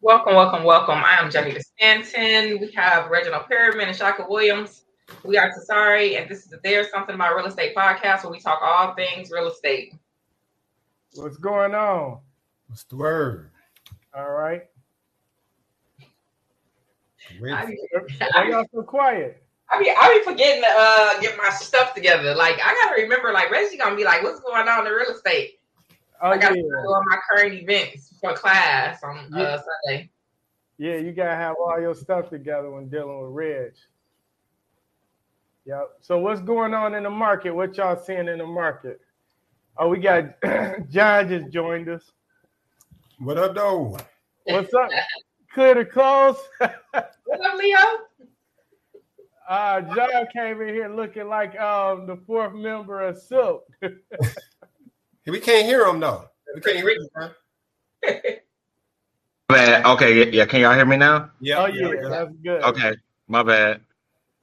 Welcome, welcome, welcome. I am Jenny Stanton. We have Reginald Perriman and Shaka Williams. We are Tasari, and this is the There's Something About Real Estate podcast where we talk all things real estate. What's going on? What's the word? All right. Wait, I be, Why y'all so quiet? I be, I be forgetting to uh, get my stuff together. Like, I got to remember, like, Reggie going to be like, what's going on in real estate? Oh I got to yeah, do all my current events for class on uh, Yeah. Sunday. yeah. You gotta have all your stuff together when dealing with Reg. Yep. So what's going on in the market? What y'all seeing in the market? Oh, we got John just joined us. what up, though? What's up? Clear to Close. What up, Leo? Uh, John came in here looking like um the fourth member of Silk. We can't hear him though. We can't hear him. huh? Bad. Okay, yeah, yeah. Can y'all hear me now? Yeah, oh yeah, that's good. Okay, my bad.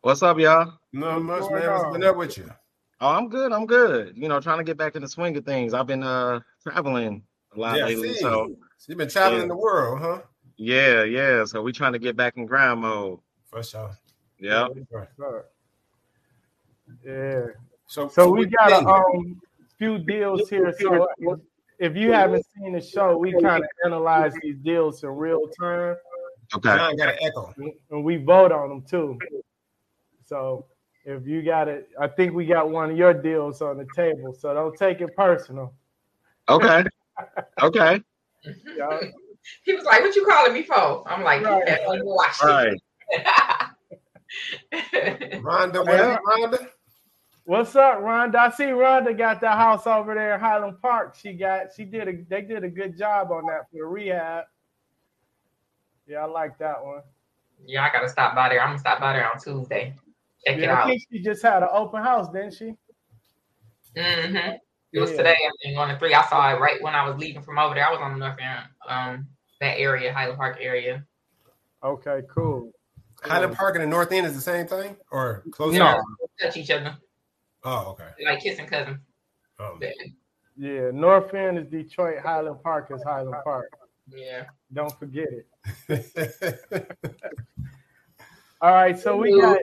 What's up, y'all? No much, going man. What's on? been up with you? Oh, I'm good. I'm good. You know, trying to get back in the swing of things. I've been uh traveling a lot Yeah, lately, see. so So you've been traveling Yeah. the world, huh? yeah, yeah. So we trying to get back in grind mode. For sure. Yeah. Yeah. So, So we what got a um few deals here. So if you haven't seen the show, we kind of analyze these deals in real time Okay. John got an echo. and we vote on them too. So if you got it, I think we got one of your deals on the table. So don't take it personal. Okay. Okay. y'all. He was like, "What you calling me for?" I'm like, Right. "Yeah, let me watch All right. it." Rhonda, what up, Rhonda? What's up, Rhonda? I see Rhonda got the house over there in Highland Park. She got she did a they did a good job on that for the rehab. Yeah, I like that one. yeah, I gotta stop by there. I'm gonna stop by there on Tuesday. Check it Yeah, I out. think she just had an open house, didn't she? hmm It was Yeah. today, I think, on the three. I saw it right when I was leaving from over there. I was on the north end, um, that area, Highland Park area. Okay, cool. Highland Park and the North End is the same thing, or close? No, enough? touch each other Oh, okay. like kissing cousins. Um, Yeah, North End is Detroit, Highland Park is Highland Park. Yeah. Don't forget it. All right, so we got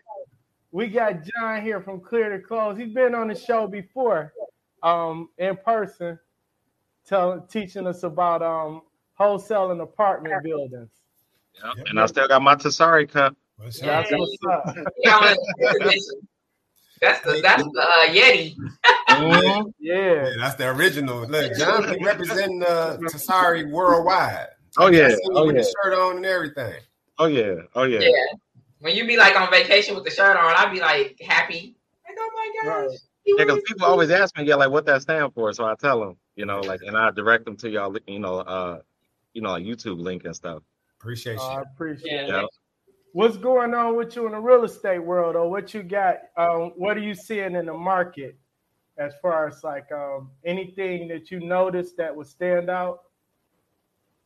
we got John here from Clear to Close. He's been on the show before, um, in person, tell, teaching us about um wholesaling apartment buildings. Yep. And I still got my Tasari cup. What's Yeah. up? That's what's up. Yeah, that's the that's the uh, Yeti. Mhm. Yeah, Yeah, that's the original. Look, John been representing uh, Tasari worldwide. Oh yeah. I seen you Oh with yeah. the shirt on and everything. Oh yeah. Oh yeah. Yeah. When you be like on vacation with the shirt on, I'd be like happy. Like, oh my gosh. Right. he Yeah, because people always ask me, yeah, like what that stand for. So I tell them, you know, like, and I direct them to y'all, you know, uh, you know, a YouTube link and stuff. Appreciate Oh, I you. appreciate Yeah. it. What's going on with you in the real estate world, or what you got? Um, what are you seeing in the market as far as like um, anything that you noticed that would stand out?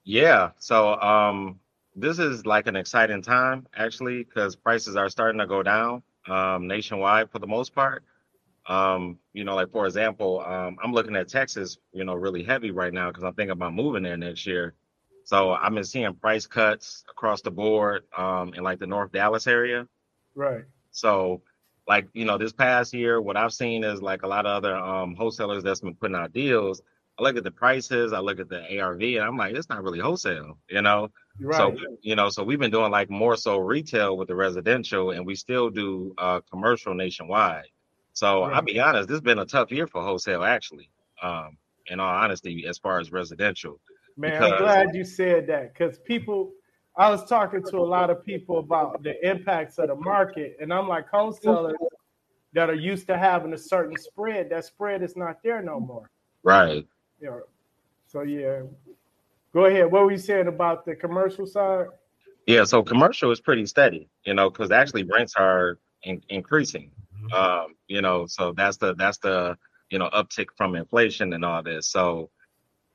Yeah. So um this is like an exciting time actually because prices are starting to go down um nationwide for the most part. Um, you know, like for example, um, I'm looking at Texas, you know, really heavy right now because I'm thinking about moving there next year. So I've been seeing price cuts across the board um in like the North Dallas area. Right. So, like you know, this past year, what I've seen is like a lot of other um, wholesalers that's been putting out deals. I look at the prices, I look at the ARV, and I'm like, it's not really wholesale, you know. Right. So you know, so we've been doing like more so retail with the residential, and we still do uh, commercial nationwide. So I'll be honest, this has been a tough year for wholesale, actually. Um, in all honesty, as far as residential. Man, because- I'm glad you said that because people, I was talking to a lot of people about the impacts of the market, and I'm like, wholesalers that are used to having a certain spread, that spread is not there no more. Right. You know, so yeah. Go ahead. What were you saying about the commercial side? Yeah, so commercial is pretty steady, you know, because actually rents are in- increasing. Um, you know, so that's the that's the you know uptick from inflation and all this. So,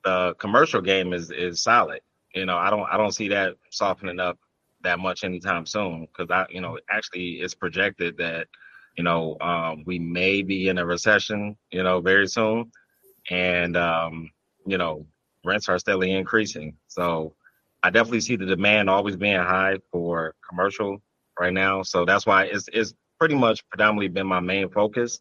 the commercial game is is solid. You know, I don't I don't see that softening up that much anytime soon because I you know actually it's projected that you know um, we may be in a recession you know very soon, and um, you know rents are steadily increasing. So I definitely see the demand always being high for commercial right now. So that's why it's it's pretty much predominantly been my main focus.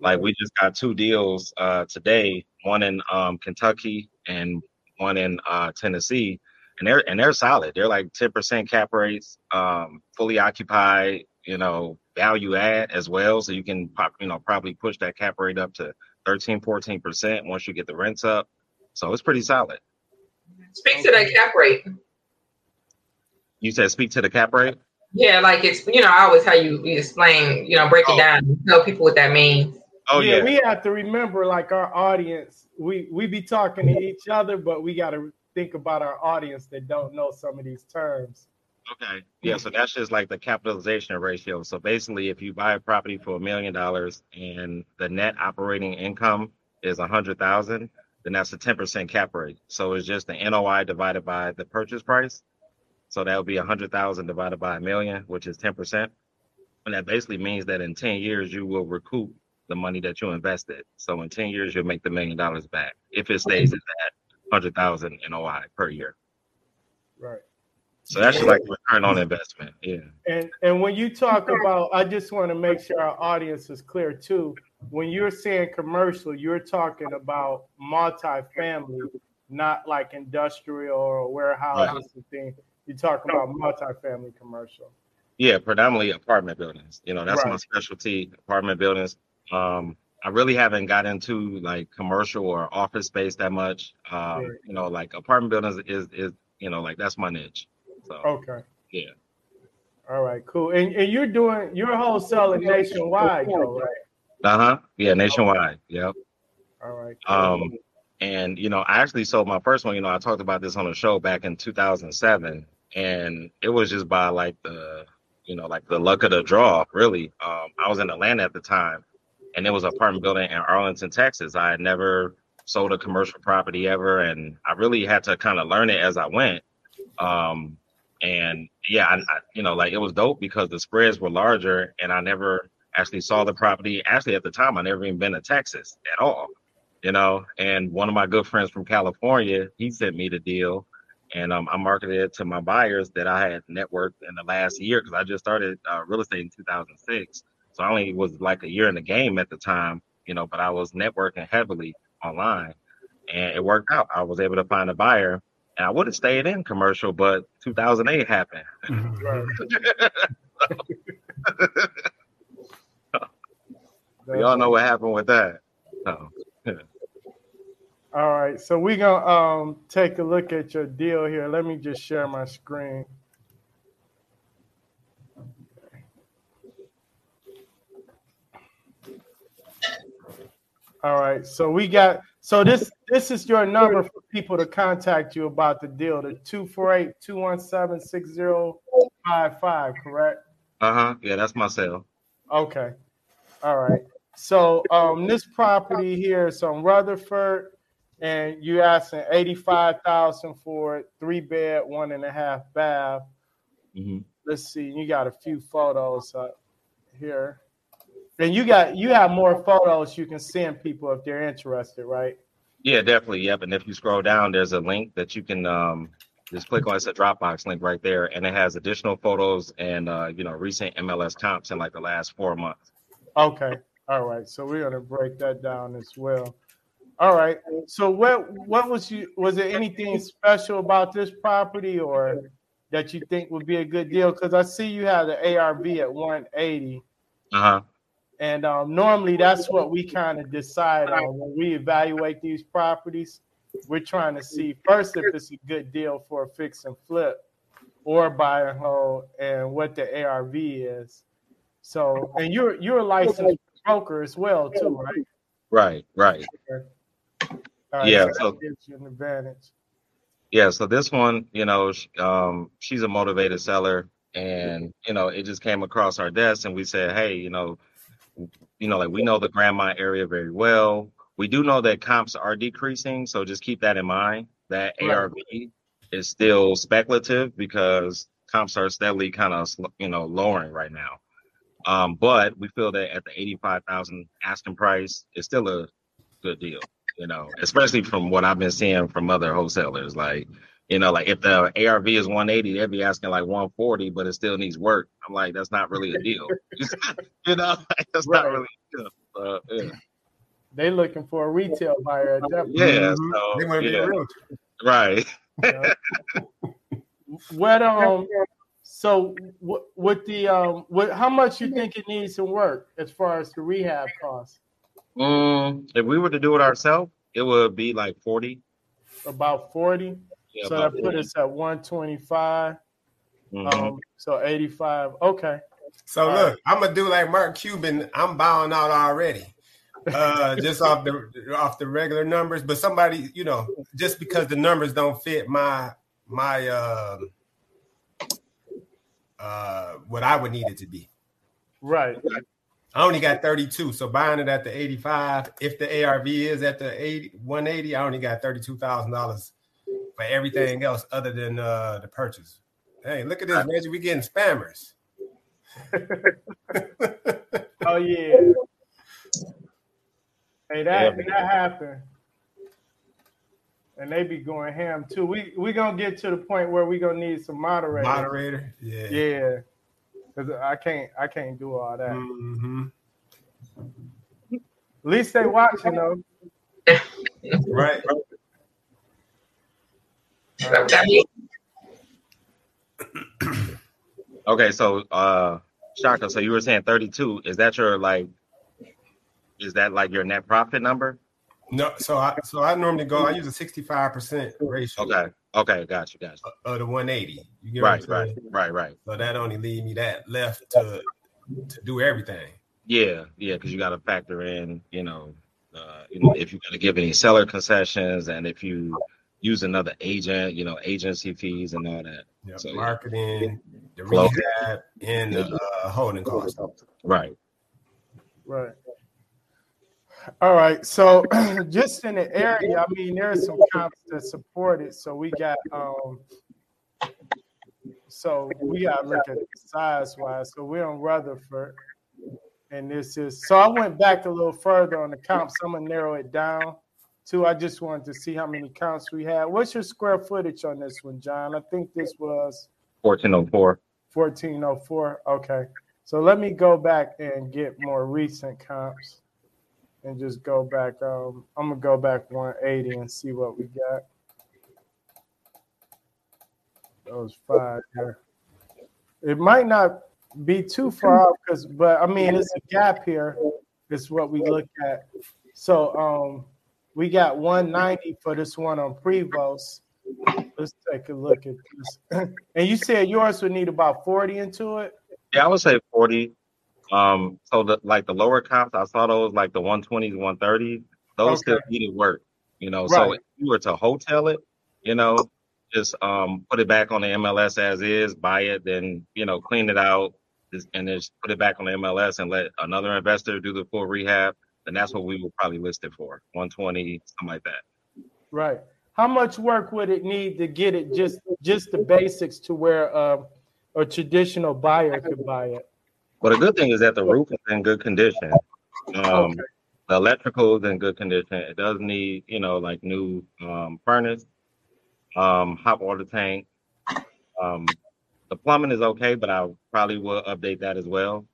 Like we just got two deals uh, today, one in um, Kentucky and one in uh, Tennessee, and they're and they're solid. They're like ten percent cap rates, um, fully occupied. You know, value add as well, so you can pop, you know probably push that cap rate up to 13, 14 percent once you get the rents up. So it's pretty solid. Speak to that cap rate. You said speak to the cap rate. Yeah, like it's you know I always how you, you explain you know break it oh. down tell people what that means. Oh yeah. yeah, we have to remember like our audience. We we be talking to each other, but we got to think about our audience that don't know some of these terms. Okay. Yeah. So that's just like the capitalization ratio. So basically, if you buy a property for a million dollars and the net operating income is a hundred thousand, then that's a 10% cap rate. So it's just the NOI divided by the purchase price. So that would be a hundred thousand divided by a million, which is 10%. And that basically means that in 10 years, you will recoup the money that you invested. So in 10 years, you'll make the million dollars back if it stays at that hundred thousand NOI per year. Right. So that's just like return on investment. Yeah. And and when you talk about, I just want to make sure our audience is clear too. When you're saying commercial, you're talking about multi-family, not like industrial or warehouses right. and things. You're talking about multi-family commercial. Yeah, predominantly apartment buildings. You know, that's right. my specialty, apartment buildings. Um, I really haven't got into like commercial or office space that much. Um, You know, like apartment buildings is is you know like that's my niche. So okay, yeah. All right, cool. And and you're doing you're wholesaling nationwide, though, right? Uh huh. Yeah, nationwide. Yep. All right. Cool. Um, and you know, I actually sold my first one. You know, I talked about this on the show back in 2007, and it was just by like the you know like the luck of the draw. Really, um, I was in Atlanta at the time and it was an apartment building in Arlington, Texas. I had never sold a commercial property ever, and I really had to kind of learn it as I went. Um, and yeah, I, I, you know, like it was dope because the spreads were larger, and I never actually saw the property. Actually, at the time, I never even been to Texas at all. You know, and one of my good friends from California, he sent me the deal, and um, I marketed it to my buyers that I had networked in the last year because I just started uh, real estate in 2006 so I only was like a year in the game at the time, you know, but I was networking heavily online and it worked out. I was able to find a buyer and I would have stayed in commercial, but 2008 happened. we all know what happened with that. So, All right, so we're gonna um, take a look at your deal here. Let me just share my screen. All right. So we got so this this is your number for people to contact you about the deal. The 248-217-6055, correct? Uh-huh. Yeah, that's my cell. Okay. All right. So um this property here is on Rutherford and you asking 85,000 for it, three bed, one and a half bath. Mm-hmm. Let's see, you got a few photos up here. And you got you have more photos you can send people if they're interested, right? Yeah, definitely. Yep. And if you scroll down, there's a link that you can um, just click on. It's a Dropbox link right there, and it has additional photos and uh, you know recent MLS comps in like the last four months. Okay. All right. So we're gonna break that down as well. All right. So what what was you was there anything special about this property or that you think would be a good deal? Because I see you have the ARV at 180. Uh-huh. And um, normally that's what we kind of decide on when we evaluate these properties. We're trying to see first if it's a good deal for a fix and flip or buy and hold and what the ARV is. So, and you're you're a licensed broker as well too, right? Right, right. right yeah, so, you an advantage. Yeah, so this one, you know, um, she's a motivated seller, and you know, it just came across our desk, and we said, hey, you know, you know, like we know the Grandmont area very well. we do know that comps are decreasing, so just keep that in mind. That Right. ARV is still speculative because comps are steadily kind of you know lowering right now. Um, but we feel that at the eighty-five thousand asking price is still a good deal. You know, especially from what I've been seeing from other wholesalers. Like, you know, like if the ARV is one eighty, they'd be asking like one forty, but it still needs work. I'm like, that's not really a deal. you know, like, that's not really a deal. Uh, yeah. They looking for a retail buyer. at. Yeah, Mhm. so, they want to be yeah. a realtor. Right. Yeah. what um so what with the um what how much you think it needs to work as far as the rehab costs Mm, if we were to do it ourselves, it would be like 40. about 40 Yeah, so about that put 40. us at 125 Mhm. um so 85 okay So All look, I'm gonna do like Mark Cuban. I'm bowing out already, uh, just off the off the regular numbers. But somebody, you know, just because the numbers don't fit my my uh, uh, what I would need it to be. right I only got 32, so buying it at the 85. If the ARV is at the 80, 180, I only got 32 thousand dollars for everything else other than uh, the purchase. Hey, look at this, Reggie. We getting spammers. oh yeah hey that Yeah. that happened and they be going ham too we we gonna get to the point where we gonna need some moderators Moderator, yeah. yeah because i can't i can't do all that hmm At least they watching though. Right. That- that means- Okay, so uh Shaka, so you were saying 32. Is that your like is that like your net profit number? No, so I so I normally go. I use a sixty-five percent ratio Okay. Okay, gotcha, gotcha. got of the one eighty. You get Right, right, right, right. So that only leave me that left to to do everything. Yeah, yeah, because you got to factor in, you know, uh, you know, if you're going to give any seller concessions, and if you use another agent, you know, agency fees and all that. Yep. So, yeah. Marketing, the Flow. rehab, and the uh, holding cost. Right. Right. All right. So just in the area, I mean, there are some comps that support it. So we got um so we gotta look at size wise. So we're on Rutherford. And this is so I went back a little further on the comps. I'm gonna narrow it down to I just wanted to see how many comps we had. What's your square footage on this one, John? I think this was 1404. 1404. Okay. So let me go back and get more recent comps and just go back. Um, I'm gonna go back 180 and see what we got. Those five here. It might not be too far off because, but I mean, it's a gap here. It's what we look at. So um, we got 190 for this one on Prevost. Let's take a look at this. and you said yours would need about 40 into it. Yeah, I would say 40. Um, so the like the lower comps, I saw those like the 120s, 130s. Those still Okay. needed work, you know. So if you were to wholetail it, you know, just um put it back on the MLS as is, buy it, then you know, clean it out, and then just put it back on the MLS and let another investor do the full rehab. Then that's what we will probably list it for, 120, something like that. Right. How much work would it need to get it just just the basics to where uh, a traditional buyer could buy it? But the good thing is that the roof is in good condition. Um, Okay. The electrical is in good condition. It does need, you know, like new um, furnace, um, hot water tank. Um, the plumbing is okay, but I probably will update that as well.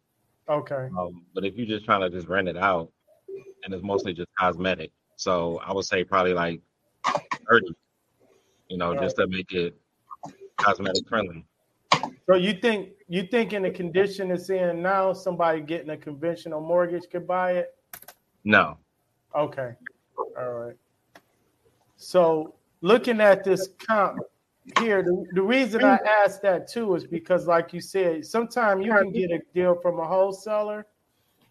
Okay. Um, but if you're just trying to just rent it out, and it's mostly just cosmetic, so I would say probably like 30, you know, just to make it cosmetic friendly. So you think you think in the condition it's in now, somebody getting a conventional mortgage could buy it? No. Okay. All right. So looking at this comp here, the, the reason I asked that too is because, like you said, sometimes you can get a deal from a wholesaler,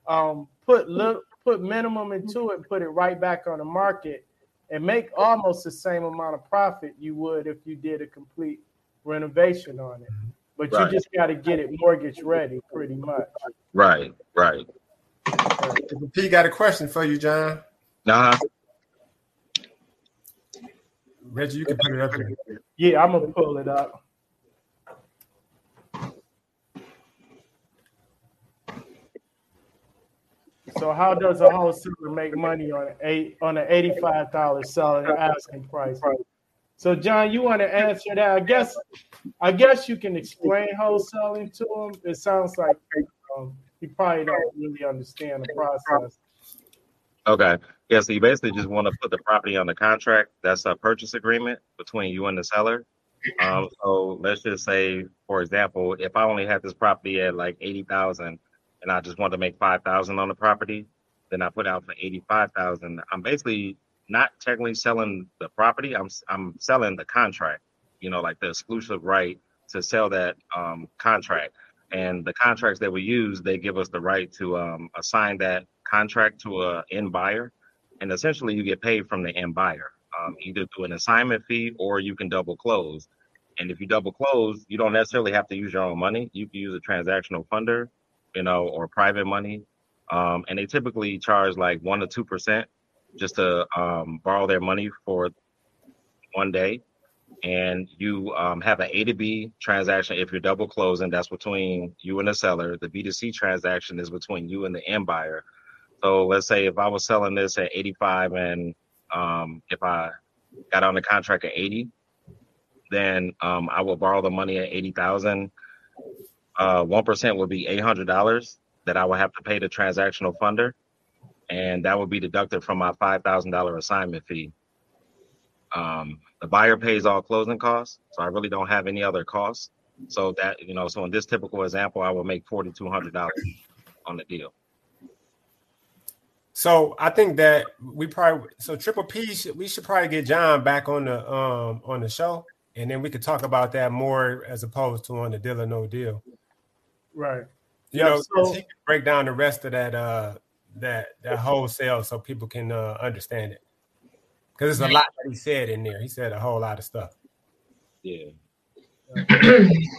um, put little, put minimum into it, put it right back on the market, and make almost the same amount of profit you would if you did a complete renovation on it. But Right. you just got to get it mortgage ready, pretty much. Right. Right. P got a question for you, John. Uh-huh. Reggie, you can put it up here. Yeah, I'm gonna pull it up. So how does a wholesaler make money on eight on an eighty-five dollar selling asking price? So John, you want to answer that? I guess I guess you can explain wholesaling to him. It sounds like um, he probably don't really understand the process. Okay. Yeah, so you basically just want to put the property on the contract. That's a purchase agreement between you and the seller. Um, so let's just say, for example, if I only had this property at like eighty thousand and I just want to make five thousand on the property, then I put out for eighty-five thousand. I'm basically not technically selling the property. I'm I'm selling the contract. You know, like the exclusive right to sell that um, contract. And the contracts that we use, they give us the right to um, assign that contract to a end buyer, and essentially you get paid from the end buyer, um, either through an assignment fee or you can double close. And if you double close, you don't necessarily have to use your own money. You can use a transactional funder, you know, or private money. Um, and they typically charge like one to two percent just to um, borrow their money for one day. And you um, have an A to B transaction if you're double closing. That's between you and the seller. The B to C transaction is between you and the end buyer. So let's say if I was selling this at 85 and um, if I got on the contract at 80, then um, I will borrow the money at 80,000. Uh, 1% would be $800 that I would have to pay the transactional funder. And that would be deducted from my $5,000 assignment fee. Um, the buyer pays all closing costs. So I really don't have any other costs. So that, you know, so in this typical example, I will make $4,200 on the deal. So I think that we probably so Triple P we should probably get John back on the um on the show, and then we could talk about that more as opposed to on the deal or no deal. Right. You know, so, he can break down the rest of that uh that that wholesale so people can uh, understand it. Because there's a lot that he said in there. He said a whole lot of stuff. Yeah.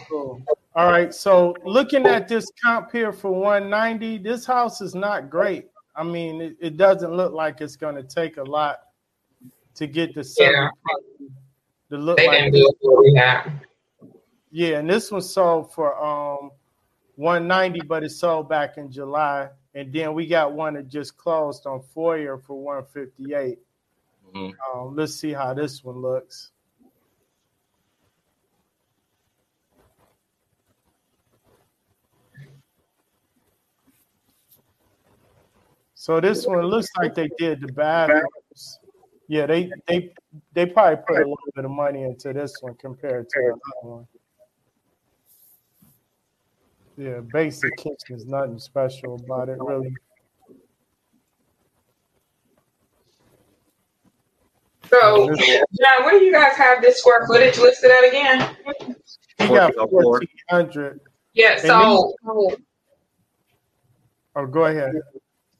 cool. All right. So looking at this comp here for 190, this house is not great. I mean, it, it doesn't look like it's going to take a lot to get the Yeah. to look They like didn't do it what we had. Yeah, and this one sold for um 190, but it sold back in July. And then we got one that just closed on Foyer for 158. Mhm. Um, let's see how this one looks. So this one looks like they did the bathrooms. Yeah, they they they probably put a little bit of money into this one compared to the other one. Yeah, basic kitchen is nothing special about it, really. So, John, where do you guys have this square footage listed at again? He got fourteen hundred. Yeah, so Oh, go ahead.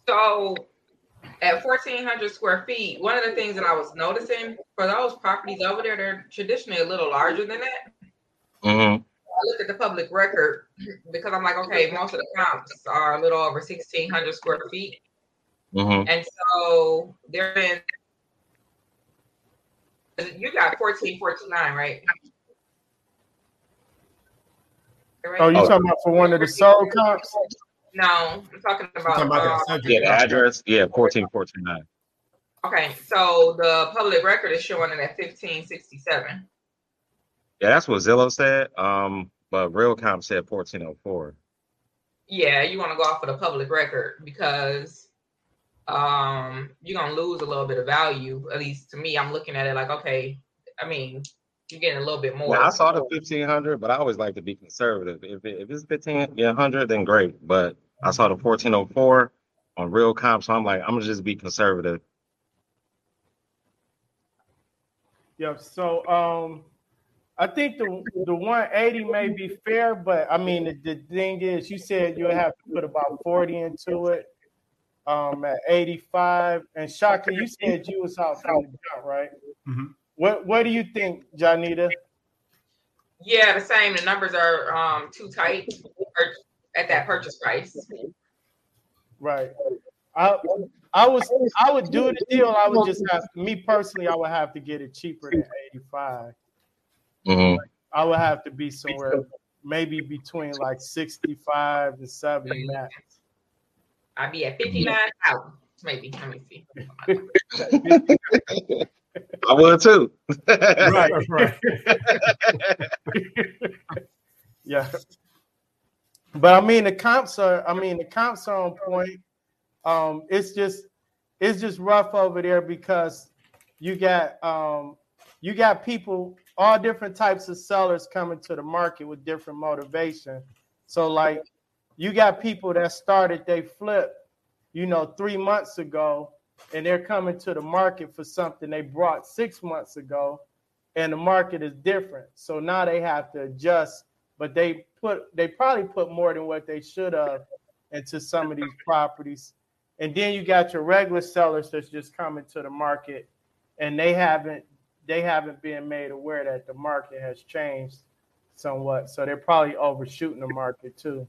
so at fourteen hundred square feet, one of the things that I was noticing for those properties over there, they're traditionally a little larger than that. Mm-hmm. I looked at the public record because I'm like, okay, most of the comps are a little over sixteen hundred square feet, Mm-hmm. and so they're in. You got fourteen fourteen nine, right? Right? Oh, you talking about for one of the soul comps? No, I'm talking about. talking about uh, that. Yeah, the address. Yeah, fourteen fourteen nine. okay, so the public record is showing it at fifteen sixty seven. Yeah, that's what Zillow said. Um, but Realcomp said fourteen oh four. Yeah, you want to go off of the public record because um you're gonna lose a little bit of value. At least to me, I'm looking at it like, okay, I mean, you're getting a little bit more. Yeah, I saw the fifteen hundred, but I always like to be conservative. If it, if it's fifteen yeah, hundred, then great. But I saw the fourteen oh four on Realcomp, so I'm like, I'm gonna just be conservative. Yep. So um I think the the 180 may be fair, but I mean the, the thing is, you said you'll have to put about 40 into it. Um, at 85, and Shaka, you said you was out from the jump, right? Mm-hmm. What What do you think, Janita? Yeah, the same. The numbers are um too tight at that purchase price. Right. I I was I would do the deal. I would just have me personally. I would have to get it cheaper than 85. Mm-hmm. Like, I would have to be somewhere maybe between like 65 and 70 max. I'd be at 59 mm-hmm. out, maybe. Let me see. I would too. right, right. yeah. But I mean the comps are I mean the comps are on point. Um it's just it's just rough over there because you got um you got people all different types of sellers coming to the market with different motivation. So like you got people that started they flip, you know, 3 months ago and they're coming to the market for something they brought 6 months ago and the market is different. So now they have to adjust but they put they probably put more than what they should have into some of these properties. And then you got your regular sellers that's just coming to the market and they haven't they haven't been made aware that the market has changed somewhat. So they're probably overshooting the market too.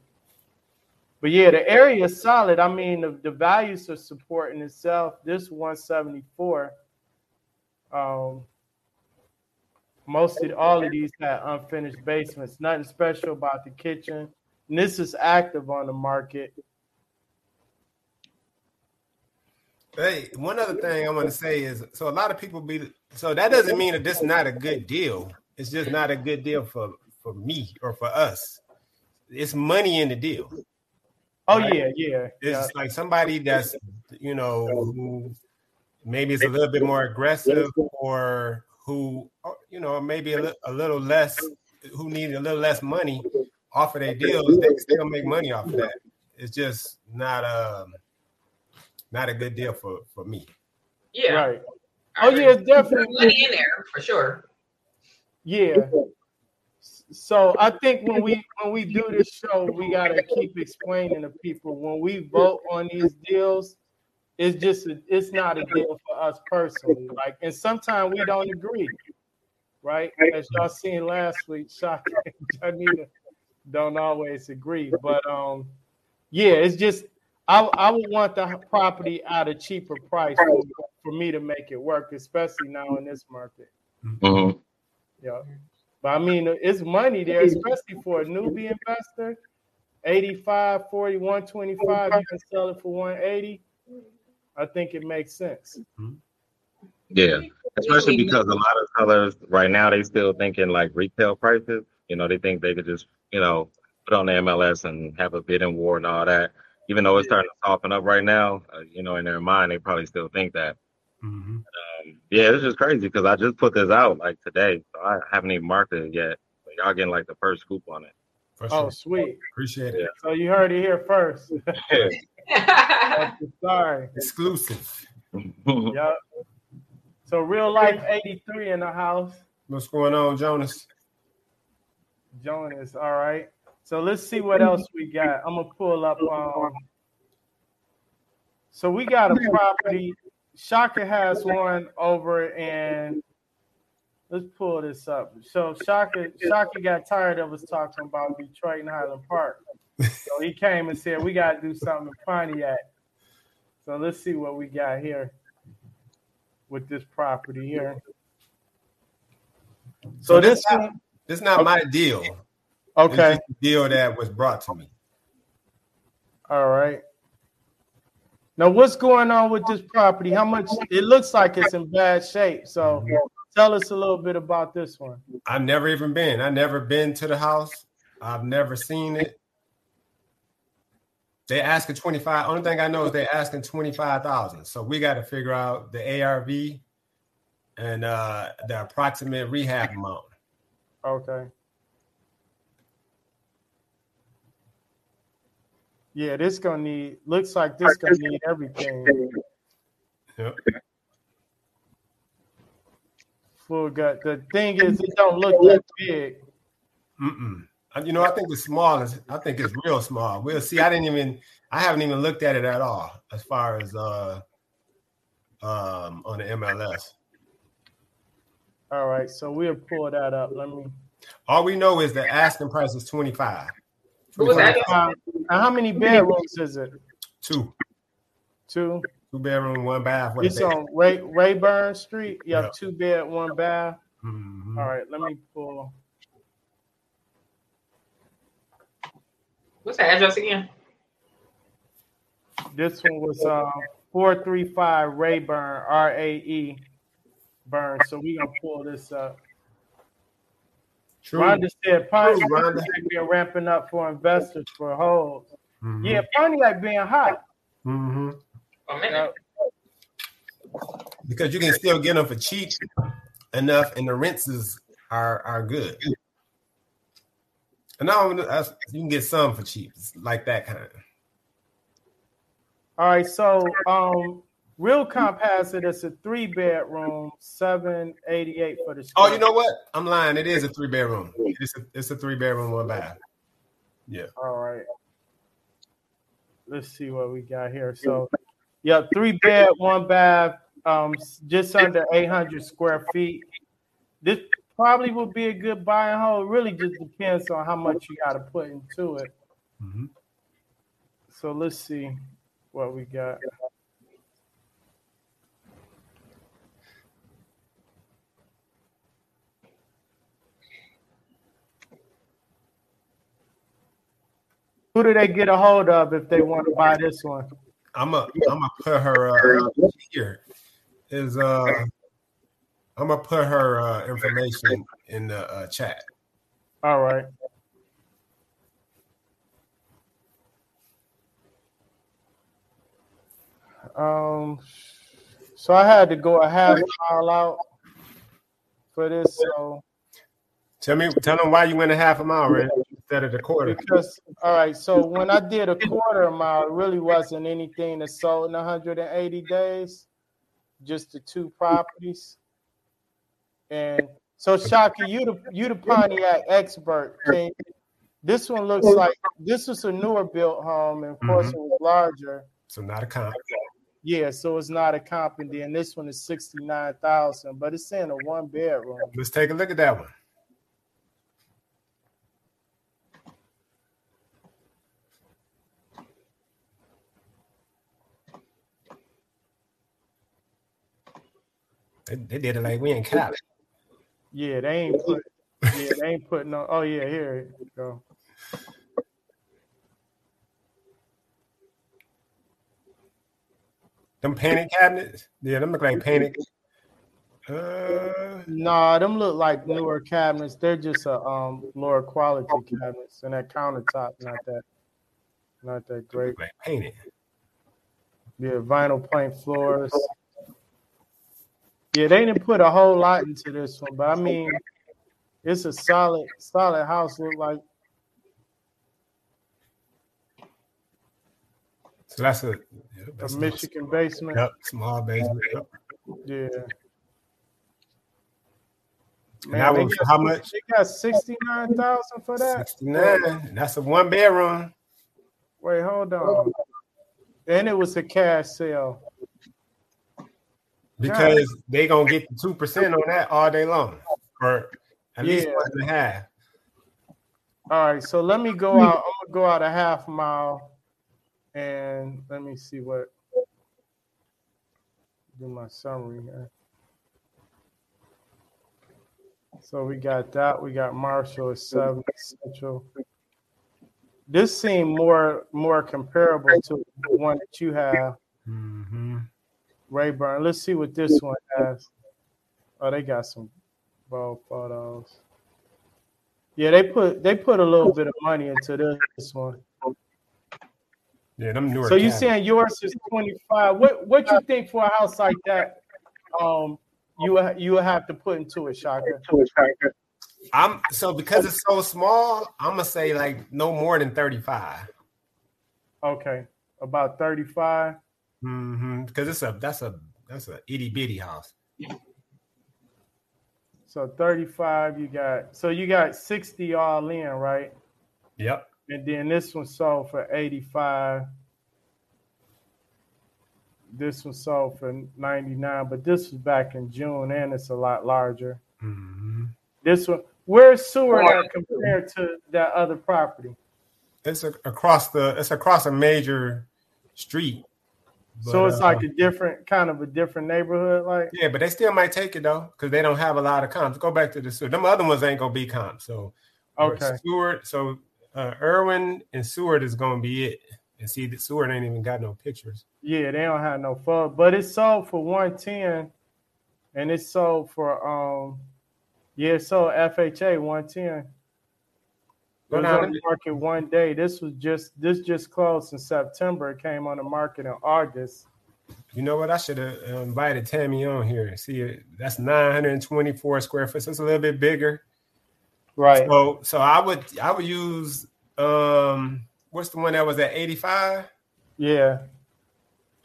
But yeah, the area is solid. I mean, the, the values are supporting itself. This 174. Um, most of all of these had unfinished basements. Nothing special about the kitchen. And this is active on the market. Hey, one other thing I want to say is so a lot of people be so that doesn't mean that this is not a good deal. It's just not a good deal for for me or for us. It's money in the deal. Oh Right. yeah, yeah, It's yeah. like somebody that's you know who maybe is a little bit more aggressive or who you know maybe a, a little less who need a little less money off of their deals. They still make money off of that. It's just not um not a good deal for for me. Yeah. Right. I Oh agree. yeah, it's definitely. money in there for sure. Yeah. So I think when we when we do this show, we gotta keep explaining to people when we vote on these deals, it's just a, it's not a deal for us personally. Like, and sometimes we don't agree, right? As y'all seen last week, Shaka and Janita don't always agree, but um, yeah, it's just I I would want the property at a cheaper price for, for me to make it work, especially now in this market. Mhm. Yeah. But I mean, it's money there, especially for a newbie investor. 85, 40, 125, you can sell it for 180. I think it makes sense. Yeah, especially because a lot of sellers right now they still thinking like retail prices. You know, they think they could just you know put on the MLS and have a bidding war and all that. Even though it's starting to soften up right now, uh, you know, in their mind they probably still think that. Um, yeah, it's just crazy because I just put this out like today, so I haven't even marketed it yet. But y'all getting like the first scoop on it. For Oh, sure. sweet. Appreciate it. So you heard it here first. Sorry. Exclusive. Yep. So real life 83 in the house. What's going on, Jonas? Jonas, all right. So let's see what else we got. I'm gonna pull up. Um, so we got a property. Shaka has one over and Let's pull this up. So Shaka, Shaka got tired of us talking about Detroit and Highland Park. So he came and said we got to do something in Pontiac. So let's see what we got here with this property here. So this this not, this is not my deal. Okay. deal that was brought to me. All right. Now, what's going on with this property? How much? It looks like it's in bad shape. So, tell us a little bit about this one. I've never even been. I've never been to the house. I've never seen it. They asking 25. Only thing I know is they're asking 25,000. So we got to figure out the ARV and uh the approximate rehab amount. Okay. Yeah, this gonna need. Looks like this gonna need everything. Yep. Full gut. The thing is, it don't look that big. Mm-mm. Uh, You know, I think the smallest. I think it's real small. We'll see. I didn't even. I haven't even looked at it at all as far as uh um on the MLS. All right, so we'll pull that up. Let me. All we know is the asking price is 25. What was? Uh, how many bedrooms is it? Two. Two. Two bedroom, one bath. with a It's bed. on Ray Raeburn Street. You have Yeah. two bed, one bath. Mhm. All right, let me pull. What's the address again? This one was four three five Raeburn R A E burn. So we gonna pull this up. True. Rhonda said Pontiac True, Rhonda. been ramping up for investors for holds. Mhm. Yeah, Pontiac being hot. Mm-hmm. A. Because you can still get them for cheap enough, and the rents is, are are good. And now you can get some for cheap, it's like that kind. All right, so um Realcomp has it as a three bedroom, seven eighty eight for the Square. Oh, you know what? I'm lying. It is a three bedroom. It's a it's a three bedroom, one bath. Yeah. All right. Let's see what we got here. So, yeah, three bed, one bath, um, just under 800 square feet. This probably would be a good buy and hold. Really just depends on how much you got to put into it. Mhm. So, let's see what we got. Who do they get a hold of if they want to buy this one? I'm a I'm gonna put her uh, here. Is uh I'm gonna put her uh, information in the uh, chat. All right. Um, so I had to go a half mile out for this. So Tell me, tell them why you went a half a mile, right? Instead of the quarter. because all right, so when I did a quarter mile, it really wasn't anything that sold in 180 days, just the two properties. And so Shaka, you the you the Pontiac expert. Can, this one looks like this was a newer built home, and of course mm-hmm. it was larger. So not a comp. Yeah, so it's not a comp, and then this one is sixty nine thousand, but it's in a one bedroom. Let's take a look at that one. They, they did it like we in Cali. Yeah, they ain't put. Yeah, they ain't putting no. Oh yeah, here you go. Them panic cabinets. Yeah, them look like panic. Uh, Nah, them look like newer cabinets. They're just a um lower quality cabinets, and that countertop not that, not that great. like painted. Yeah, vinyl plank floors. Yeah, they didn't put a whole lot into this one, but I mean, it's a solid, solid house. Look like So that's a, yeah, a that's Michigan basement. Yep, small basement. Yep. Yeah. And that was got- how much? They got sixty nine thousand for that. 69. That's a one bedroom. Wait, hold on. And it was a cash sale. Because they gonna get the two percent on that all day long, or at least Yeah. one and a half. All right, so let me go out. I'm gonna go out a half mile, and let me see what. Do my summary here. So we got that. We got Marshall at seven Central. This seemed more more comparable to the one that you have, Mm-hmm. Raeburn. Let's see what this one has. Oh, they got some ball photos. Yeah, they put they put a little bit of money into this one. Yeah, them newer. So you cabinets. saying yours is 25. What what you think for a house like that? Um you you have to put into it, Shaka. I'm so because it's so small. I'm gonna say like no more than thirty five. Okay. About 35. Mm-hmm. Because it's a that's a that's a itty bitty house. So 35 you got so you got 60 all in, right? Yep. And then this one sold for 85. This one sold for 99, but this was back in June and it's a lot larger. Mm-hmm. This one, where's Seward at compared to that other property? It's a, across the it's across a major street, so it's uh, like a different kind of a different neighborhood, like yeah, but they still might take it though because they don't have a lot of comps. Go back to the Seward. Them other ones ain't gonna be comps. So okay. Seward. So uh, Irwin and Seward is gonna be it. And see, the Seward ain't even got no pictures. Yeah, they don't have no fun, but it's sold for one ten, and it's sold for um, yeah, so FHA one ten. It Go was down on the market one day. This was just this just closed in September. It came on the market in August. You know what? I should have invited Tammy on here. See, that's 924 square foot. So it's a little bit bigger. Right. So, so I would I would use um, what's the one that was at 85? Yeah.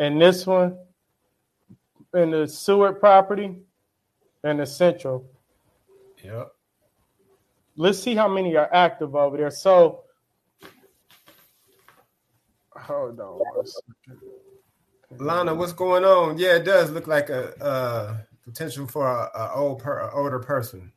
And this one, and the Seward property, and the Central. Yep. Let's see how many are active over there. So, hold on. one second. Lana, what's going on? Yeah, it does look like a, uh potential for a, a old per, a older person.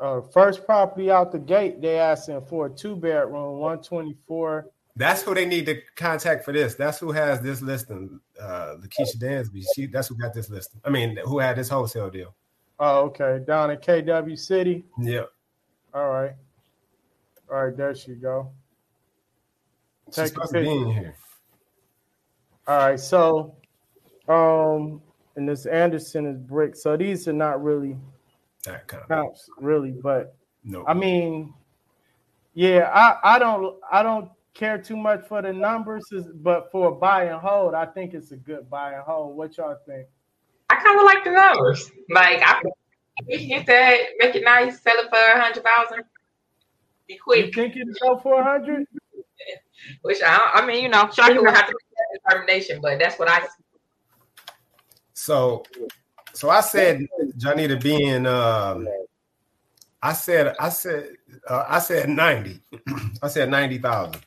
Uh, first property out the gate, they asking for a two bedroom, 124. That's who they need to contact for this. That's who has this listing. Uh, Lakeisha Dansby. She that's who got this listing. I mean, who had this wholesale deal. Oh, okay. Down in KW City. Yep. All right. All right, there she go. She's Take a supposed to be in here. All right, so um and this Anderson is brick. So these are not really That kind of, counts, really, but no. I mean, yeah, I, I don't I don't care too much for the numbers, but for a buy and hold, I think it's a good buy and hold. What y'all think? I kind of like the numbers. Like I, we can get that, make it nice, sell it for a hundred thousand, be You quick. think it'll go for a hundred? Which I, I mean, you know, Shawty will have to make that determination, but that's what I. see. So, so I said Johnny to be in. Um, I said, I said, uh, I said ninety. I said ninety thousand,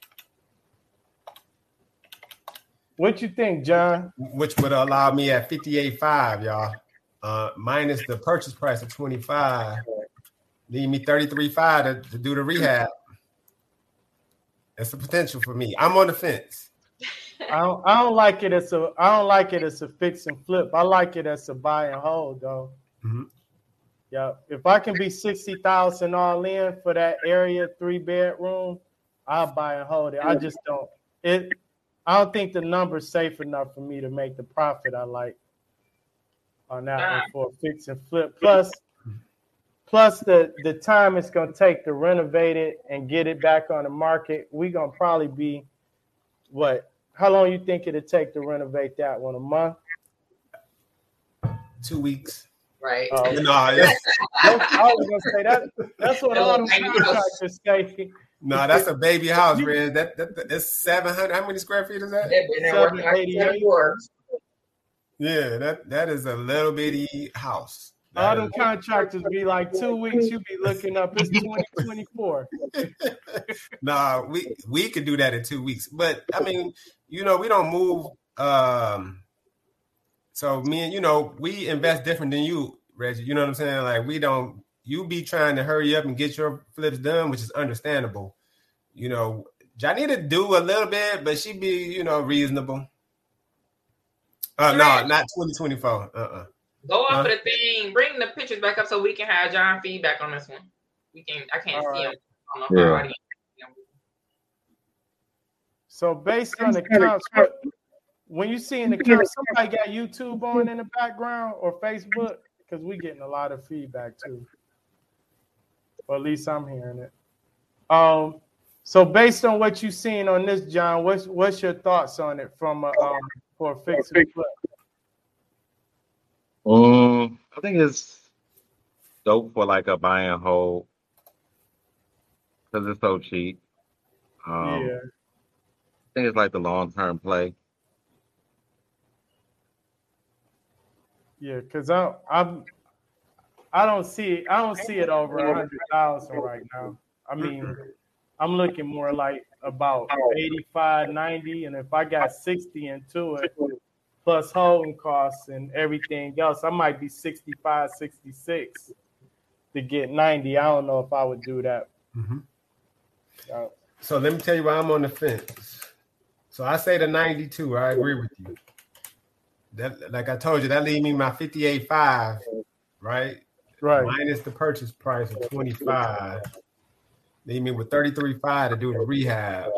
What you think, John? which would allow me at fifty-eight five, y'all, uh, minus the purchase price of twenty-five. Leave me thirty-three five to, to do the rehab. That's the potential for me. I'm on the fence. I don't, I don't like it as a I don't like it as a fix and flip. I like it as a buy and hold though. Mhm. Yeah, if I can be sixty thousand all in for that area three bedroom, I'll buy and hold it. I just don't it. I don't think the number's safe enough for me to make the profit I like on that one for a fix and flip. Plus, plus the the time it's gonna take to renovate it and get it back on the market. We're gonna probably be what? How long you think it'll take to renovate that one? A month? Two weeks. Right. Oh. No, yeah. I was gonna say that. That's what all the contractors say. No, that's a baby house, man. That, that, that it's seven hundred. How many square feet is that? They've been there working like 788. seven years. Yeah, that that is a little bitty house. All That them contractors be like two weeks. You be looking up. It's twenty twenty four. nah, we we could do that in two weeks, but I mean, you know, we don't move. Um, so me and you know, we invest different than you, Reggie. You know what I'm saying? Like we don't. You be trying to hurry up and get your flips done, which is understandable. You know, Johnny to do a little bit, but she be you know reasonable. Uh, no, not 2024. Uh, uh Go off Huh? of the thing. Bring the pictures back up so we can have John feedback on this one. We can. I can't All see right. him. I don't know Yeah. our audience can see him. So based on the counts, when you see in the counts, somebody got YouTube on in the background or Facebook because we getting a lot of feedback too. Or at least I'm hearing it. Um. So based on what you've seen on this, John, what's what's your thoughts on it from a, um for a fix and flip? Um, I think it's dope for like a buy and hold because it's so cheap. Um, yeah. I think it's like the long term play. Yeah, because I I'm I don't see I don't see it over a hundred thousand right now. I mean, I'm looking more like about 85, 90, and if I got 60 into it, plus holding costs and everything else, I might be 65, 66 to get 90. I don't know if I would do that. mhm. Uh, So let me tell you why I'm on the fence. So I say the 92. I agree with you. That, like I told you, that leave me my 58.5, right? Right. Minus the purchase price of 25. Leave me with 33.5 to do the rehab,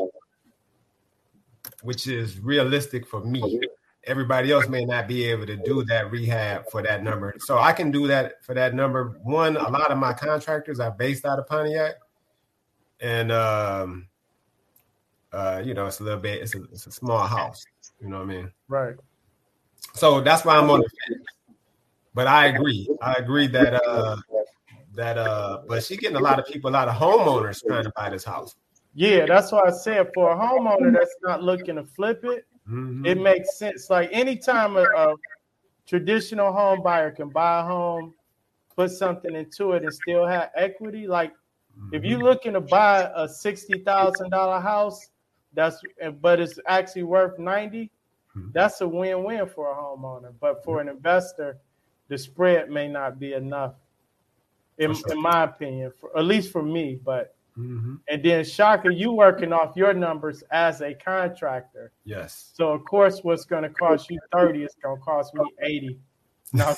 which is realistic for me. Everybody else may not be able to do that rehab for that number. So I can do that for that number. One, a lot of my contractors are based out of Pontiac. And um uh, you know, it's a little bit, it's a, it's a small house. You know what I mean? Right. So that's why I'm on the fence. But I agree. I agree that uh that uh but she getting a lot of people, a lot of homeowners trying to buy this house. Yeah, that's why I said for a homeowner that's not looking to flip it, Mhm. it makes sense. Like anytime a, a traditional home buyer can buy a home, put something into it, and still have equity. Like if you're looking to buy a sixty thousand dollar house, that's but it's actually worth ninety. Mhm. That's a win-win for a homeowner. But for an investor, the spread may not be enough, in, sure. in my opinion, for, at least for me. But Mhm. and then Shaka, you working off your numbers as a contractor. Yes. So of course, what's going to cost you thirty is going to cost me eighty. No,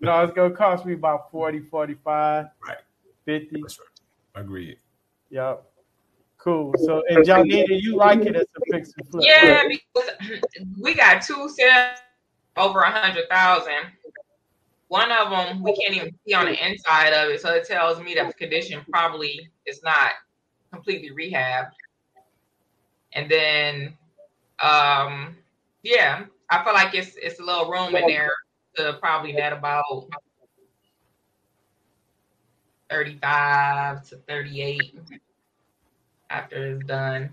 no, it's going to cost me about 40, 45, Right. 50. For sure. Agreed. Yep. Cool. So, and Janita, you like it as a fix and flip? Yeah, because we got two sales over a hundred thousand. One of them we can't even see on the inside of it, so it tells me that the condition probably is not completely rehabbed. And then, um, yeah, I feel like it's it's a little room in there to probably net about thirty-five to thirty-eight after it's done.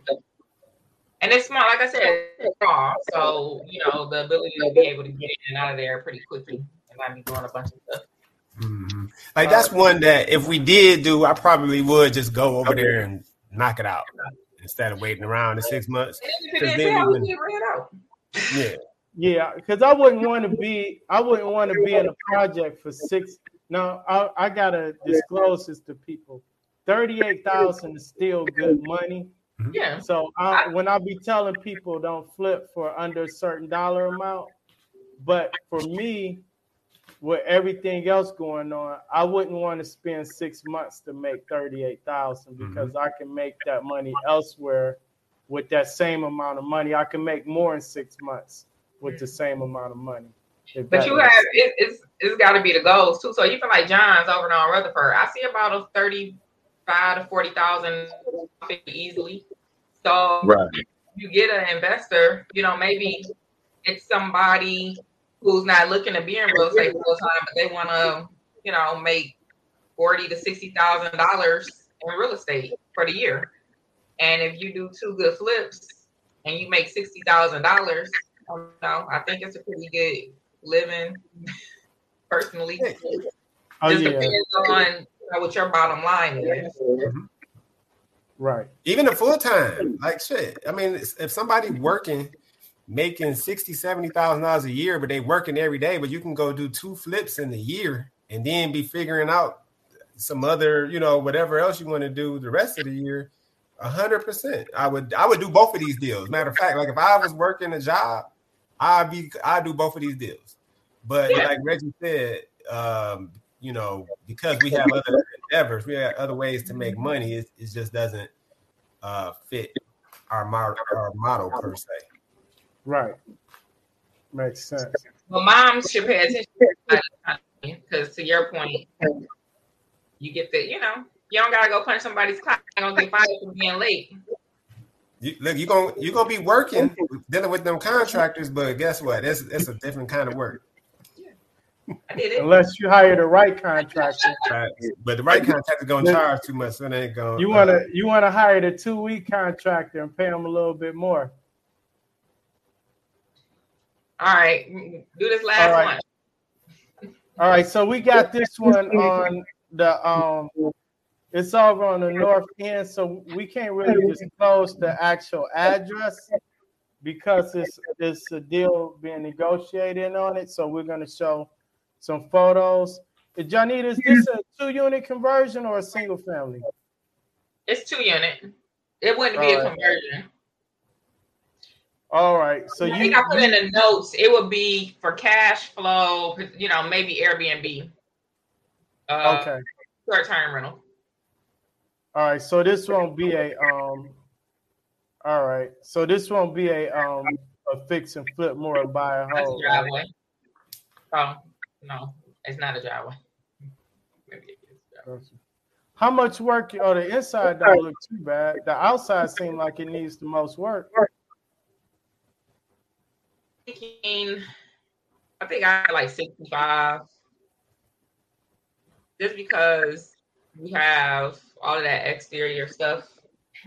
And it's small, like I said, it's small. So, you know, the ability to be able to get in and out of there pretty quickly and not be doing a bunch of stuff. Mhm. Like that's one that if we did do, I probably would just go over there and knock it out instead of waiting around the six months. And then if it 'Cause didn't then sell, when- we get rid out. Yeah. Yeah, because I wouldn't want to be. I wouldn't want to be in a project for six. No, I, I gotta disclose this to people. Thirty-eight thousand is still good money. Mm-hmm. Yeah. So I, when I be telling people don't flip for under a certain dollar amount, but for me, with everything else going on, I wouldn't want to spend six months to make thirty-eight thousand mm-hmm. because I can make that money elsewhere with that same amount of money. I can make more in six months with the same amount of money. But you have it, it's it's got to be the goals too. So you feel like John's over on Rutherford. I see about a thirty-five to forty thousand easily. So Right. you get an investor, you know, maybe it's somebody who's not looking to be in real estate full time, but they want to, you know, make forty to sixty thousand dollars in real estate for the year. And if you do two good flips and you make sixty thousand dollars, you know, I think it's a pretty good living. Personally, Oh just yeah, depends on you know, what your bottom line is. right. Even a full time, like shit. I mean, if somebody working, making sixty, seventy thousand dollars a year, but they working every day, but you can go do two flips in the year and then be figuring out some other, you know, whatever else you want to do the rest of the year. A hundred percent. I would I would do both of these deals. Matter of fact, like if I was working a job, I'd be I'd do both of these deals. But Yeah. like Reggie said, um, you know, because we have other endeavors, we have other ways to make money. It, it just doesn't uh, fit our model, our model per se. Right. Makes sense. Well, moms should pay attention because, to your point, you get the, you know, you don't gotta go punch somebody's clock. You don't get fired for being late. You, look, you're gonna you're gonna be working dealing with them contractors, but guess what? It's it's a different kind of work. I did it. Unless you hire the right contractor. Right? But the right contractor gonna charge too much, so it ain't gonna. You wanna you wanna hire the two week contractor and pay them a little bit more. All right, do this last All right. one. All right, so we got this one on the um it's over on the north end, so we can't really disclose the actual address because it's it's a deal being negotiated on it. So we're gonna show some photos. Janita, is this a two unit conversion or a single family? It's two unit. It wouldn't be All a conversion. All right. So I you, think I put in the notes. It would be for cash flow. You know, maybe Airbnb. Uh, okay. Short term rental. All right. So this won't be a um. All right. So this won't be a um a fix and flip more a buy a That's a hold. right? driveway. Oh no, it's not a driveway. Maybe it is driveway. How much work? Oh, the inside don't look too bad. The outside seems like it needs the most work. Thinking, I think I had like sixty-five. Just because we have all of that exterior stuff,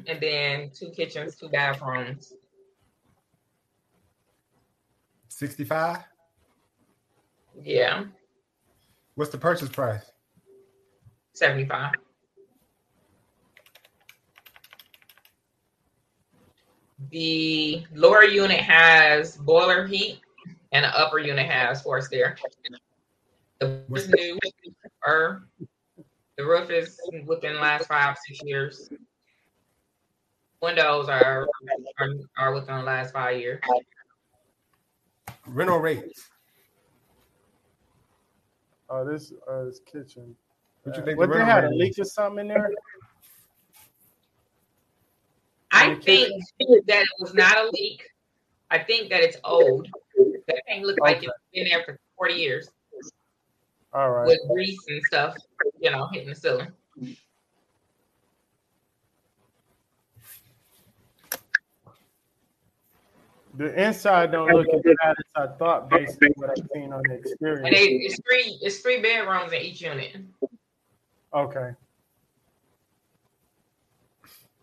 and then two kitchens, two bathrooms. 65. Yeah, What's the purchase price? seventy-five. The lower unit has boiler heat, and the upper unit has forced air. The roof is new, or the roof is within the last five six years. Windows are are, are within the last five years. Rental rates. Oh, this uh, this kitchen. What you Uh, think What the they had a leak is? or something in there? I think that it was not a leak. I think that it's old. That thing looked like it's been there for 40 years All right. with grease and stuff, you know, hitting the ceiling. The inside don't look as bad as I thought, based on what I've seen on the experience. And they, it's three it's three bedrooms in each unit. Okay.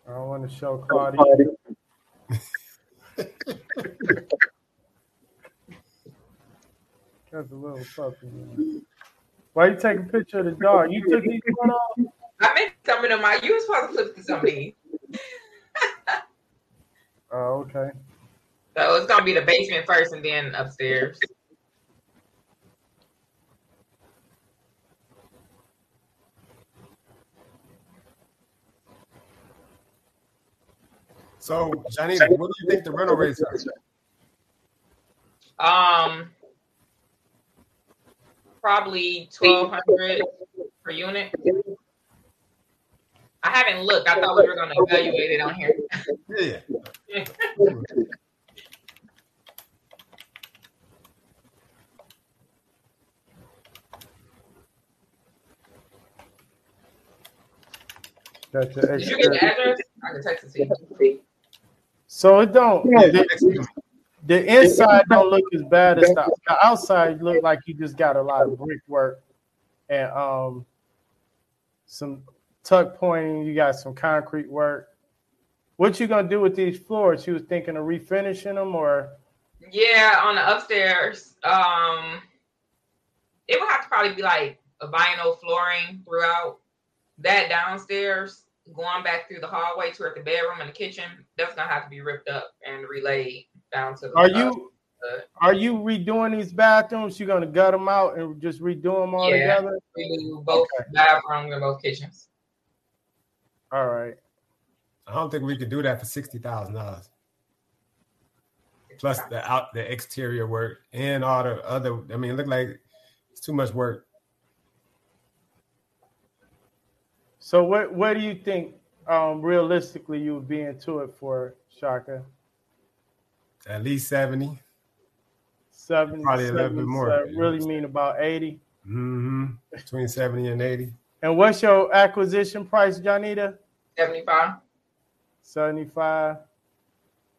I don't want to show Claudia. That's a little puppy. man. Why you taking a picture of the dog? You took these one off? I meant some of them out. You were supposed to flip to some of these. Oh, okay. So it's gonna be the basement first and then upstairs. So, Johnny, what do you think the rental rates are? Um probably twelve hundred per unit. I haven't looked. I thought we were gonna evaluate it on here. Yeah. That's Did you get the address? I can text it to you. So it don't. The, the inside don't look as bad as the, the outside. Look like you just got a lot of brickwork and um some tuck pointing. You got some concrete work. What you gonna do with these floors? You was thinking of refinishing them, or Yeah, on the upstairs. Um it would have to probably be like a vinyl flooring throughout. That downstairs, going back through the hallway toward the bedroom and the kitchen, that's gonna have to be ripped up and relayed down to the are uh, you uh, are you redoing these bathrooms? You gonna gut them out and just redo them all Yeah. together? redo both Okay. bathrooms and both kitchens. All right. I don't think we could do that for sixty thousand dollars. Plus the out the exterior work and all the other. I mean, it looked like it's too much work. So what what do you think um realistically you would be into it for, Shaka? At least seventy. 70, Probably a little bit more. so really mean about 80. Mm-hmm. Between seventy and eighty. And what's your acquisition price, Janita? 75. 75.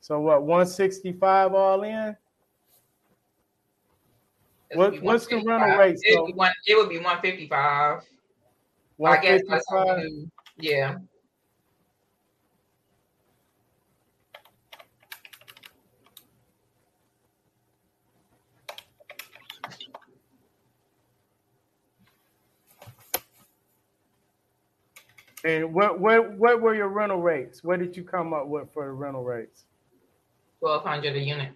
So what, 165 all in? What- what's the 155. rental rate, It so- would be, one, it would be 155. I guess that's what 155? Yeah. And what what what were your rental rates? What did you come up with for the rental rates? 1200 a unit.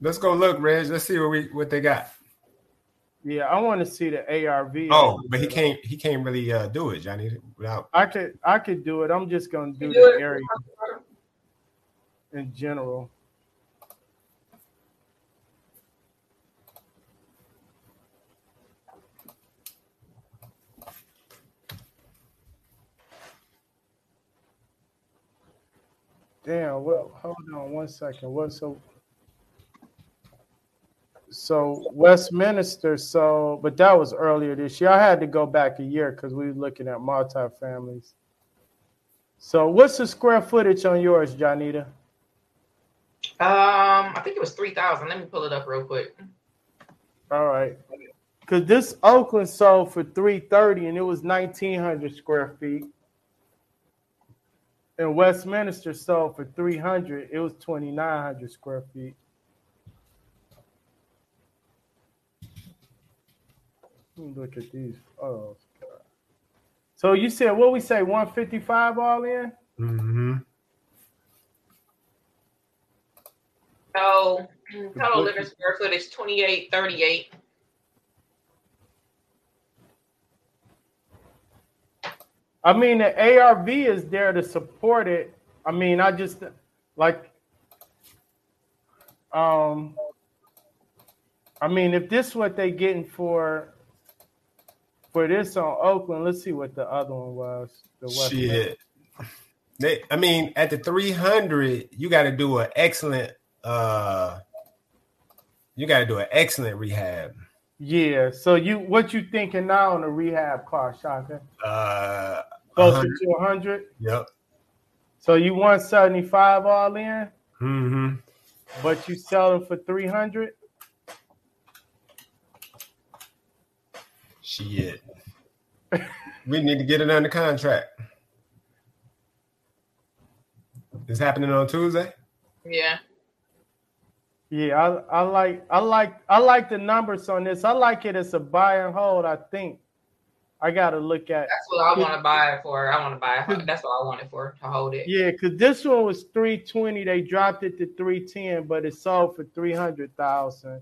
Let's go look, Reg. Let's see what we what they got. Yeah, I want to see the ARV. Oh, but he can't he can't really uh, do it, Johnny, without I could I could do it. I'm just gonna do You the do it. area. in general. Damn, well, hold on one second. What so so Westminster, so but that was earlier this year. I had to go back a year because we were looking at multi-families. So what's the square footage on yours, Janita? Um, I think it was three thousand. Let me pull it up real quick. All right. Cause this Oakland sold for 330 and it was 1900 square feet. And Westminster sold for 300, it was 2900 square feet. Look at these. Oh, God. So you said what we say 155 all in? Mm-hmm. So total living square foot footage twenty eight thirty eight. I mean, the ARV is there to support it. I mean, I just like, um, I mean, if this is what they getting for for this on Oakland, let's see what the other one was. The West Shit. They, I mean, at the 300, you got to do an excellent, uh, you got to do an excellent rehab. Yeah. So you, what you thinking now on the rehab car, Shaka? Uh, Closer 100. to 100. Yep. So you want 75 all in, Mm-hmm. but you sell them for 300. Shit. we need to get it under contract. It's happening on Tuesday. Yeah. Yeah, I, I like I like I like the numbers on this. I like it as a buy and hold. I think I got to look at That's what I want to buy it for. I want to buy it. That's what I want it for to hold it. yeah, because this one was three twenty. They dropped it to three ten, but it sold for three hundred thousand.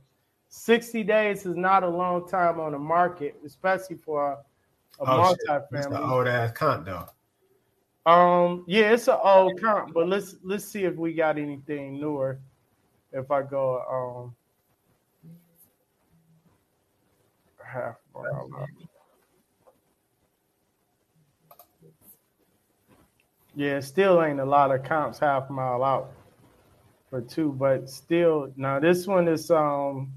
Sixty days is not a long time on the market, especially for a, a Oh, shit. That's the multifamily. old ass comp though. Um, yeah, it's an old comp, but let's let's see if we got anything newer. If I go um half mile. Yeah, it still ain't a lot of comps half mile out for two, but still now this one is um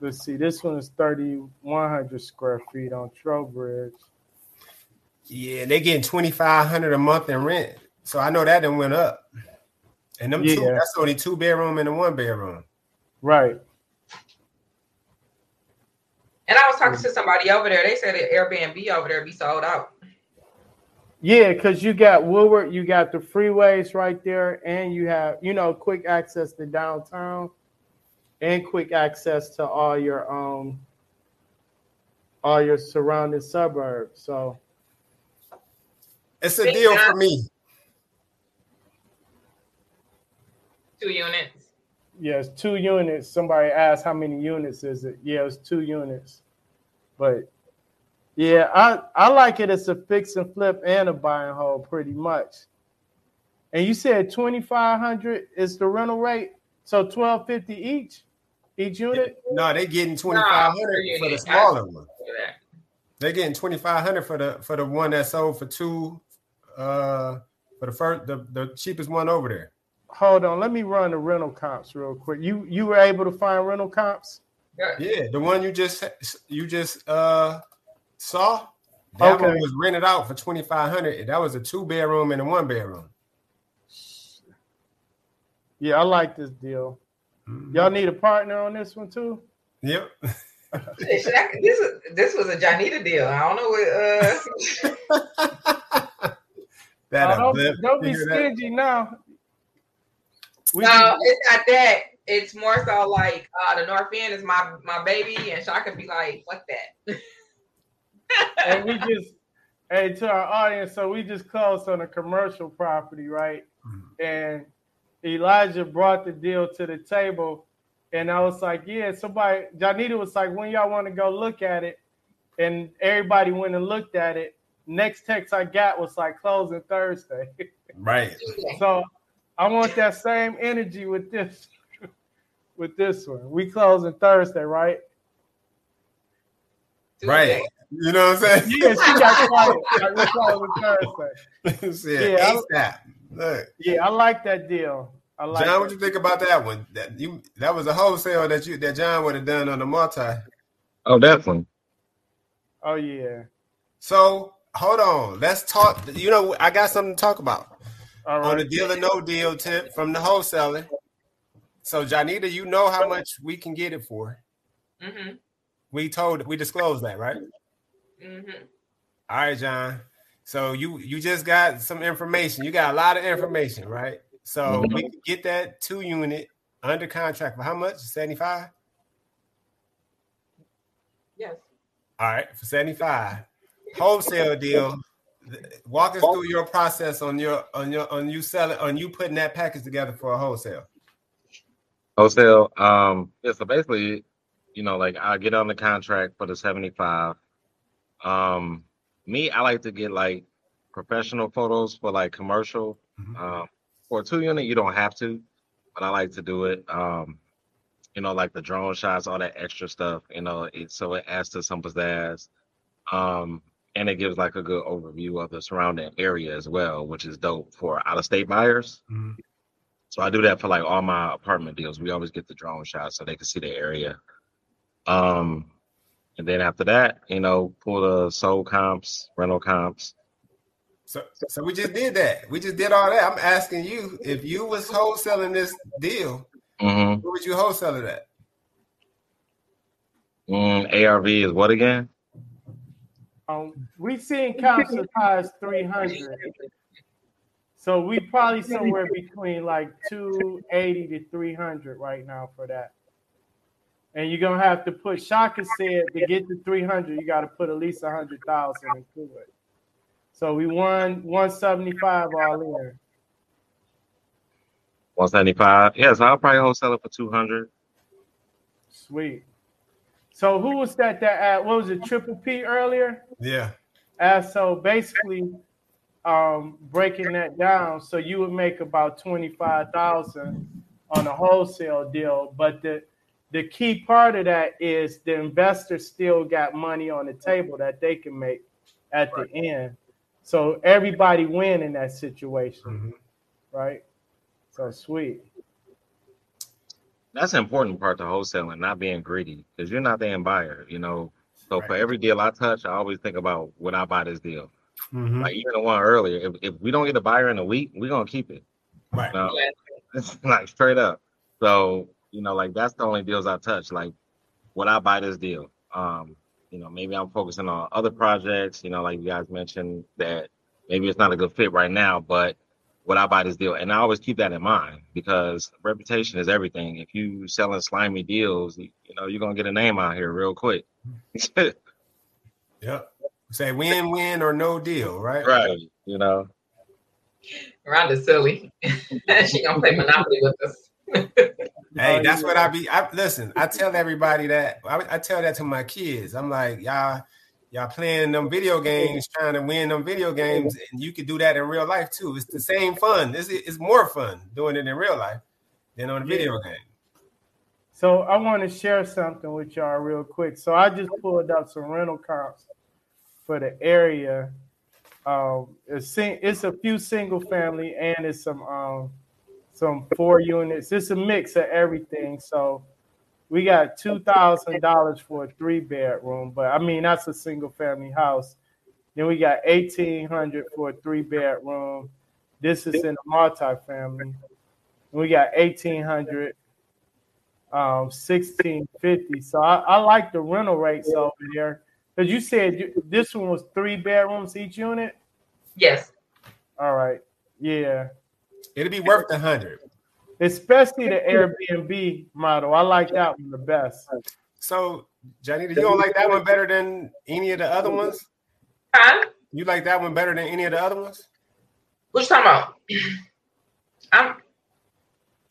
let's see, this one is thirty one hundred square feet on Trowbridge. Yeah, they getting twenty five hundred a month in rent. So I know that done went up. And them two, that's only two bedroom and a one bedroom. Right. And I was talking to somebody over there. They said that Airbnb over there be sold out. Yeah, because you got Woodward, you got the freeways right there, and you have, you know, quick access to downtown and quick access to all your um all your surrounding suburbs. So It's a Big deal for me. Two units. yes, two units. Somebody asked how many units is it? Yeah, it's two units. But yeah, I I like it as a fix and flip and a buy and hold pretty much. And you said twenty five hundred is the rental rate, so twelve fifty each, each unit. No, they getting twenty five hundred per for the smaller one. That. They're getting twenty five hundred for the for the one that sold for two uh for the first the, the cheapest one over there. Hold on, let me run the rental comps real quick. You you were able to find rental comps? Yeah. Yeah, the one you just you just uh saw that Okay. one was rented out for twenty five hundred. That was a two bedroom and a one bedroom. Yeah, I like this deal. Y'all need a partner on this one too? Yep. Shit, this is this was a Janita deal. I don't know what. Uh, that a don't, don't be You hear that? stingy now. We no, can- it's not that. It's more so like uh, the North End is my my baby, and Shaka be like, "Fuck that." and we just hey to our audience, so we just closed on a commercial property, right? And Elijah brought the deal to the table, and I was like, "Yeah." Somebody, Janita was like, "When y'all want to go look at it?" And everybody went and looked at it. Next text I got was like closing Thursday. Right. so I want that same energy with this with this one. We closing Thursday, right? Right. You know what I'm saying? Yeah, she got quiet. Like, we closing Thursday. yeah, Yeah. Look, Yeah, I like that deal. I like John, that. what you think about that one? That you that was a wholesale that you that John would have done on the multi. Oh, definitely. Oh yeah. So hold on, let's talk. You know, I got something to talk about All on the deal or no deal tip from the wholesaler. So, Janita, you know how much we can get it for. Mm-hmm. We told, we disclosed that, right? Mm-hmm. All right, John. So you you just got some information. You got a lot of information, right? So we can get that two unit under contract for how much? Seventy five. Yes. All right, for 75. Wholesale deal. Walk us through your process on your on your on you selling on you putting that package together for a wholesale. Wholesale. Um, yeah, so basically, you know, like I get on the contract for the 75. Um, me, I like to get like professional photos for like commercial. Mhm. Um, for a two unit, you don't have to, but I like to do it. Um, you know, like the drone shots, all that extra stuff, you know, it so it adds to some pizzazz. Um, and it gives like a good overview of the surrounding area as well, which is dope for out of state buyers. Mhm. So I do that for like all my apartment deals. We always get the drone shots so they can see the area. Um, and then after that, you know, pull the sold comps, rental comps. So so we just did that. We just did all that. I'm asking you if you was wholesaling this deal, Mm-hmm. what would you wholesale it at? Mm, ARV is what again? Um, we seen comps as high as 300. So we probably somewhere between like 280 to 300 right now for that. And you're gonna have to put Shaka said to get to 300, you got to put at least 100,000 into it. So we won 175 all in. 175. Yeah, so I'll probably wholesale it for 200. Sweet. So who was that that uh, what was it triple P earlier? Yeah. Uh, so basically, um, breaking that down, so you would make about twenty five thousand on a wholesale deal, but the the key part of that is the investor still got money on the table that they can make at the end. So everybody win in that situation, Mhm. right? So sweet. That's an important part to wholesaling, not being greedy, because you're not the end buyer, you know. So for every deal I touch, I always think about when I buy this deal. Mhm. Like even the one earlier, if, if we don't get a buyer in a week, we're gonna keep it. Right. No, it's like straight up. So, you know, like that's the only deals I touch. Like, would I buy this deal? Um, you know, maybe I'm focusing on other projects, you know, like you guys mentioned that maybe it's not a good fit right now, but would I buy this deal? And I always keep that in mind because reputation is everything. If you selling slimy deals, you, you know, you're gonna get a name out here real quick. Yep. Say win win or no deal, right? right. You know. Rhonda's silly. she gonna play Monopoly with us. Hey, Oh, that's yeah. what I be. I listen. I tell everybody that. I, I tell that to my kids. I'm like, y'all, y'all playing them video games, trying to win them video games, and you could do that in real life too. It's the same fun. It's, it's more fun doing it in real life than on a video game. So I want to share something with y'all real quick. So I just pulled up some rental comps for the area. Um, it's, it's a few single family and it's some um, some four units. It's a mix of everything. So we got two thousand dollars for a three bedroom, but I mean that's a single family house. Then we got eighteen hundred for a three bedroom. This is in a multi-family. We got eighteen hundred um, sixteen fifty. So I, I like the rental rates over there because you said you, this one was three bedrooms each unit. Yes. All right, yeah, It'll be worth a hundred. especially the Airbnb model. I like that one the best. So, Johnny, do you don't like that one better than any of the other ones? Huh? You like that one better than any of the other ones? What you talking about? I'm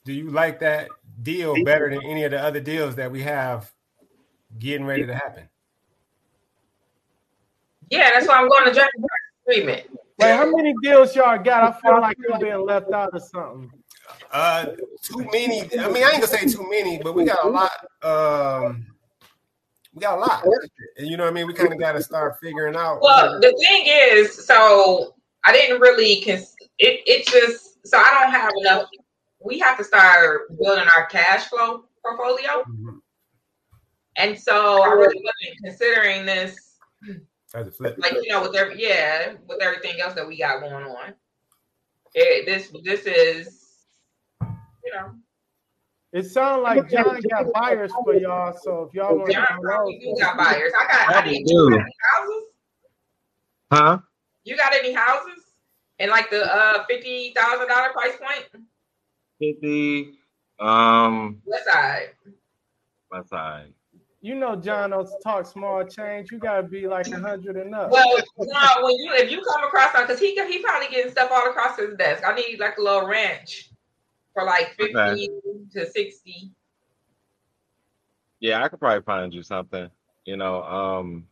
Do you like that deal better than any of the other deals that we have getting ready to happen? yeah, that's why I'm going to Jackson agreement. Like how many deals y'all got? I feel like you're being left out of something. Uh, too many. I mean, I ain't gonna say too many, but we got a lot. Um, we got a lot, and you know what I mean. We kind of got to start figuring out. Well, the thing is, so I didn't really. Cons- it it just so I don't have enough. We have to start building our cash flow portfolio, Mhm. and so I really wasn't considering this As a flip. like you know with every yeah with everything else that we got going on it, this this is you know It sounds like John got buyers for y'all. So if y'all want John to probably do got buyers i got i Probably need do. you got any houses Huh? you got any houses in like the uh fifty thousand dollar price point. point Fifty. Um, west side west side. You know John don't talk small change. You gotta be like a hundred and up. well no when you if you come across because he he probably getting stuff all across his desk i need like a little ranch for like 50 Okay. to 60 Yeah, I could probably find you something. You know, um,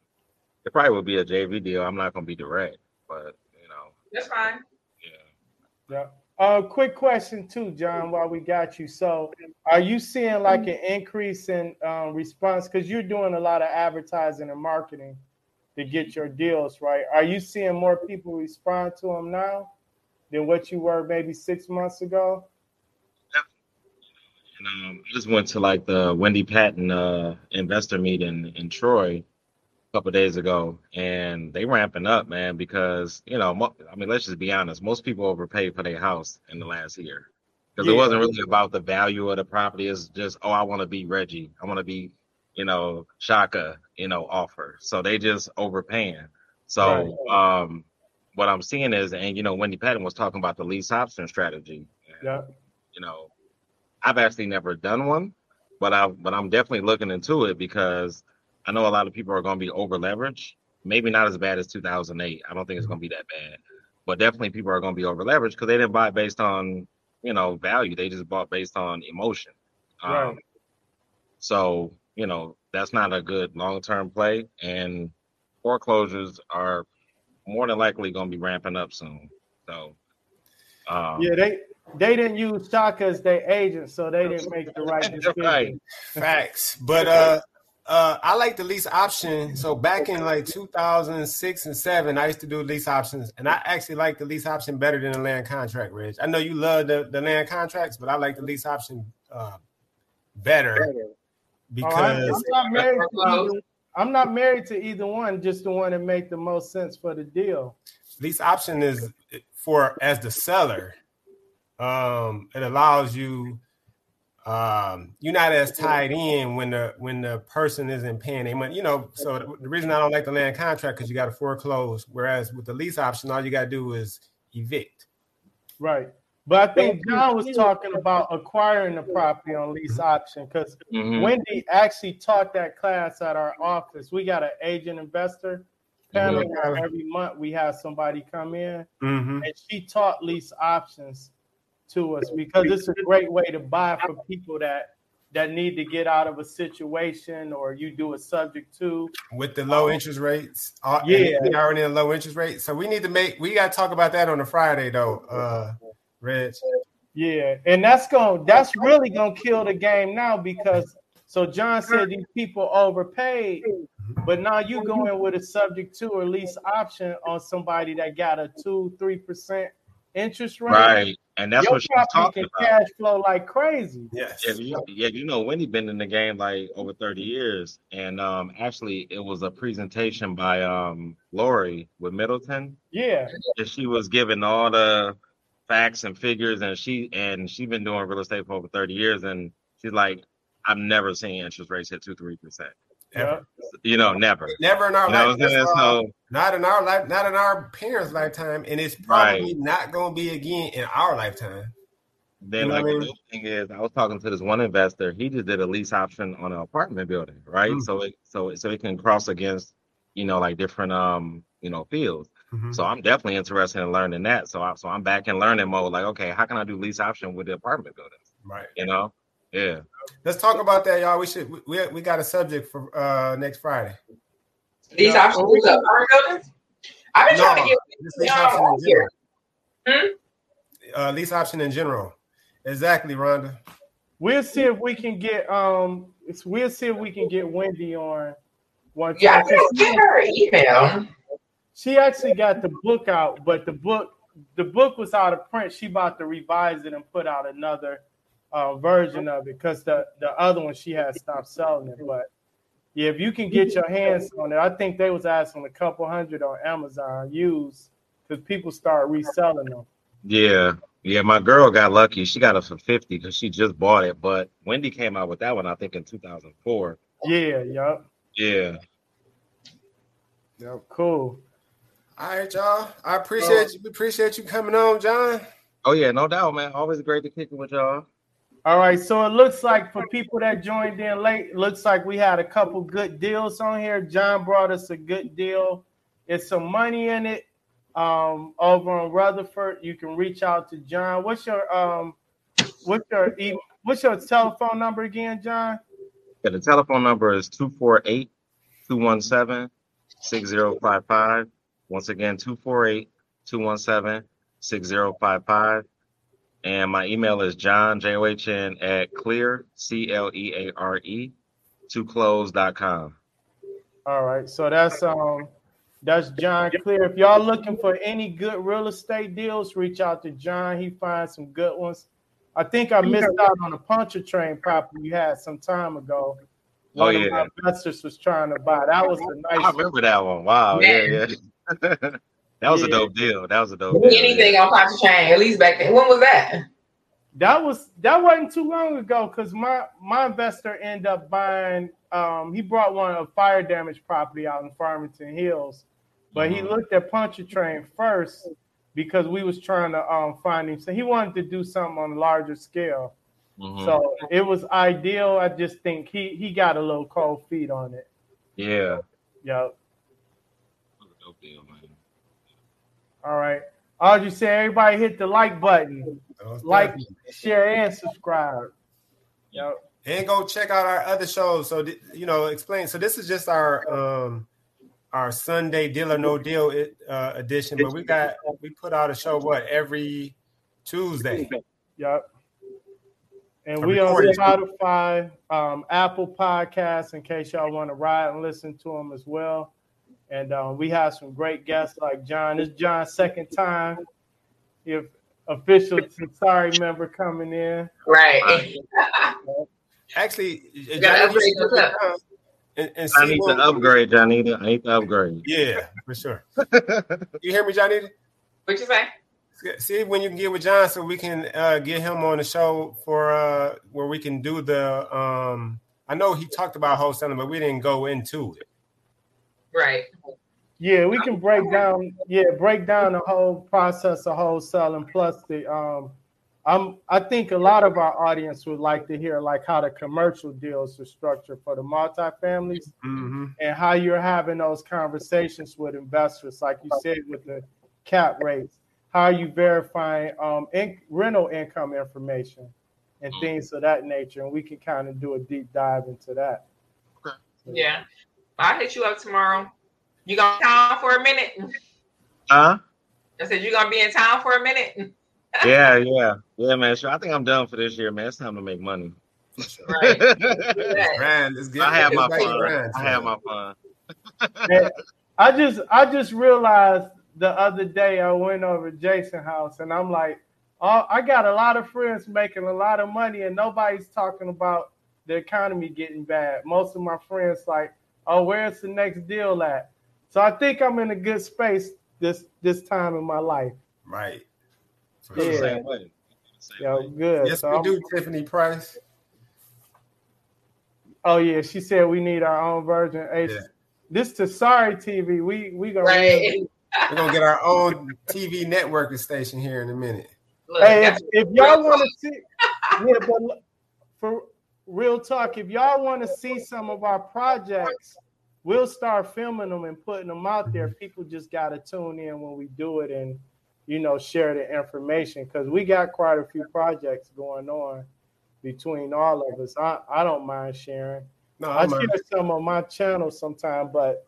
it probably would be a JV deal. I'm not gonna be direct, but you know, that's fine yeah. Yeah. Uh, quick question too, John. While we got you, so are you seeing like an increase in um, response because you're doing a lot of advertising and marketing to get your deals right? Are you seeing more people respond to them now than what you were maybe six months ago? And um, I just went to like the Wendy Patton uh, investor meeting in Troy couple days ago, and they ramping up, man. Because you know, mo- I mean, let's just be honest. Most people overpaid for their house in the last year because Yeah. it wasn't really about the value of the property. It's just, oh, I want to be Reggie. I want to be, you know, Shaka. You know, offer. So they just overpaying. So um, what I'm seeing is, and you know, Wendy Patton was talking about the lease option strategy. Yeah. You know, I've actually never done one, but I but I'm definitely looking into it because I know a lot of people are going to be over leveraged. Maybe not as bad as 2008. I don't think it's going to be that bad, but definitely people are going to be over leveraged because they didn't buy based on you know value. They just bought based on emotion. Um, Right. So you know that's not a good long term play, and foreclosures are more than likely going to be ramping up soon. So um, Yeah, they they didn't use Shaka as their agent, so they didn't make the right decision. right. Facts. But uh uh I like the lease option. So back in like 2006 and 7, I used to do lease options and I actually like the lease option better than the land contract, Rich. I know you love the, the land contracts, but I like the lease option uh better Oh, I'm, because I'm not married to either, I'm not married to either one, just the one that make the most sense for the deal. lease option is for as the seller um it allows you um you're not as tied in when the when the person isn't paying their money you know so the, the reason i don't like the land contract because you got to foreclose whereas with the lease option all you got to do is evict Right. But I think John was talking about acquiring the property on lease option because Mhm. Wendy actually taught that class at our office. We got an agent investor panel where every month we have somebody come in mm-hmm. and she taught lease options to us because it's a great way to buy for people that that need to get out of a situation or you do a subject to. with the low interest rates uh, Yeah. we already in low interest rates so we need to make we got to talk about that on a friday though uh reg Yeah, and that's going that's really gonna kill the game now because so John said these people overpaid, but now you go in with a subject to or lease option on somebody that got a two, three percent interest rate. Right. And that's Your what she was property talking can about. cash flow like crazy. yes Yeah, you, yeah, you know, Wendy been in the game like over 30 years. And um actually it was a presentation by um Lori with Middleton. Yeah, And she was giving all the facts and figures and she and she's been doing real estate for over 30 years and she's like, I've never seen interest rates hit two, three percent. Ever. You know, never. never in our You life what I'm saying? that's all. So Not in our life, not in our parents' lifetime, and it's probably not going to be again in our lifetime. Then, You know like, I the mean? other thing is, I was talking to this one investor. He just did a lease option on an apartment building, right? Mm. So it, so so it can cross against, you know, like different, um, you know, fields. Mhm. So I'm definitely interested in learning that. So I, so I'm back in learning mode. Like, okay, how can I do lease option with the apartment buildings? Right. You know? Yeah. Let's talk about that, y'all. We should. We, we, we got a subject for uh next Friday. these Yeah. options with the apartment buildings i've been trying to get this lease option in here general. Uh, lease option in general, Exactly, Rhonda. We'll see if we can get um. We'll see if we can get Wendy on one Yeah, time. couldn't get her email. She actually got the book out, but the book the book was out of print. She about to revise it and put out another uh, version of it because the the other one she had stopped selling it. But yeah, if you can get your hands on it, I think they was asking a couple hundred on Amazon used because people start reselling them. Yeah, yeah. My girl got lucky. She got it for fifty because she just bought it. But Wendy came out with that one, I think, in two thousand four. Yeah, yup. Yeah. Yep, cool. All right, y'all. I appreciate you. We appreciate you coming on, John. Oh yeah, no doubt, man. Always great to kick it with y'all. All right, so it looks like for people that joined in late, looks like we had a couple good deals on here. John brought us a good deal. It's some money in it. Um, over on Rutherford, you can reach out to John. What's your um, what's your what's your telephone number again, John? Yeah, the telephone number is 248 217 6055. Once again, 248 217 6055. And my email is John, J O H N, at clear, C L E A R E, to close.com. All right, so that's um that's John Clear. If y'all looking for any good real estate deals, reach out to John. He finds some good ones. I think I missed out on a Pontchartrain property you had some time ago. Oh, One yeah. of my investors was trying to buy. That was a I nice. I remember that one. Wow. Yeah, yeah. that was a dope deal. That was a dope deal. Anything on Pontchartrain, at least back then. When was that? That was that wasn't too long ago because my my investor ended up buying. Um, he brought one of fire damage property out in Farmington Hills, but he Mhm. looked at Pontchartrain first because we was trying to um, find him. So he wanted to do something on a larger scale. Mhm. So it was ideal. I just think he he got a little cold feet on it. yeah. Yep. That was a dope deal, man. All right. I'll just say everybody hit the like button, like, share, and subscribe. Yep. and go check out our other shows. So th- you know, explain. So this is just our um our Sunday deal or no deal uh, edition, but we got we put out a show what every Tuesday. Yep. And A we on recording. Spotify, um, Apple Podcasts, in case y'all want to ride and listen to them as well. And um, we have some great guests like John. This is John's second time. If official sorry member coming in. Right. Actually, gotta Johnny, upgrade you should your come down and, and I need to upgrade, Janita. I need to upgrade. Yeah, for sure. you hear me, Johnny? What you say? See when you can get with John, so we can uh, get him on the show for uh, where we can do the. Um, I know he talked about wholesaling, but we didn't go into it. Right. Yeah, we can break down. Yeah, break down the whole process of wholesaling. Plus the um, I'm I think a lot of our audience would like to hear like how the commercial deals are structured for the multifamilies Mm-hmm. and how you're having those conversations with investors, like you said with the cap rates. How are you verifying um in, rental income information and things of that nature, and we can kind of do a deep dive into that. Yeah. I'll hit you up tomorrow. You gonna be in town for a minute? Huh? I said you gonna be in town for a minute. Yeah, yeah, yeah, man. Sure. I think I'm done for this year, man. It's time to make money. Right. I Grind, let's have my fun. grind, I have my fun. And I just I just realized the other day I went over to Jason house and I'm like, oh, I got a lot of friends making a lot of money and nobody's talking about the economy getting bad. Most of my friends like, oh, where's the next deal at? So I think I'm in a good space this this time in my life. Right. For Yeah. sure. same way. Same Yo, way. good. Yes, So we I'm- do, Tiffany Price. Oh yeah, she said we need our own version. Hey, Yeah. This to sorry TV. We we gonna Right. We're gonna get our own TV network station here in a minute. Look, Hey, if, if y'all want to see, yeah, but look, for real talk, if y'all want to see some of our projects, we'll start filming them and putting them out there. People just got to tune in when we do it and you know share the information because we got quite a few projects going on between all of us. I, I don't mind sharing. No, I I'm share some on my channel sometime, but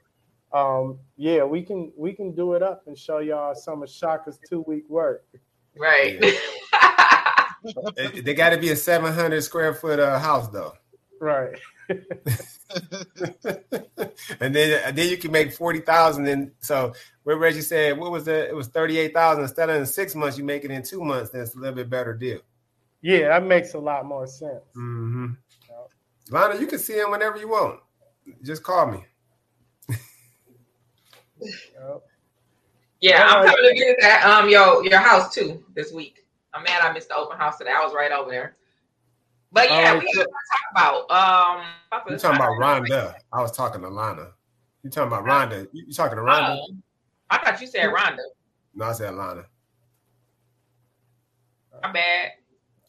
um, yeah, we can we can do it up and show y'all some of Shaka's two week work. right. they got to be a 700 square foot uh, house though. Right. and then and then you can make forty thousand. And so where Reggie said, what was that? It was thirty eight thousand. Instead of in six months, you make it in two months. Then it's a little bit better deal. Yeah, that makes a lot more sense. Mm-hmm. Yep. Lana, you can see him whenever you want. Just call me. yep. Yeah, I'm coming to visit that um your your house too this week. I'm mad I missed the open house today. I was right over there. But yeah, um, we got to talk about. Um, you talking about Rhonda? I was talking to Lana. You talking about Rhonda? You talking to Rhonda? Oh, I thought you said Rhonda. No, I said Lana. My bad.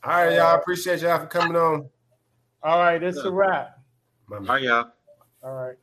All right, y'all. Appreciate y'all for coming on. All right, it's a wrap. Bye, y'all. All right.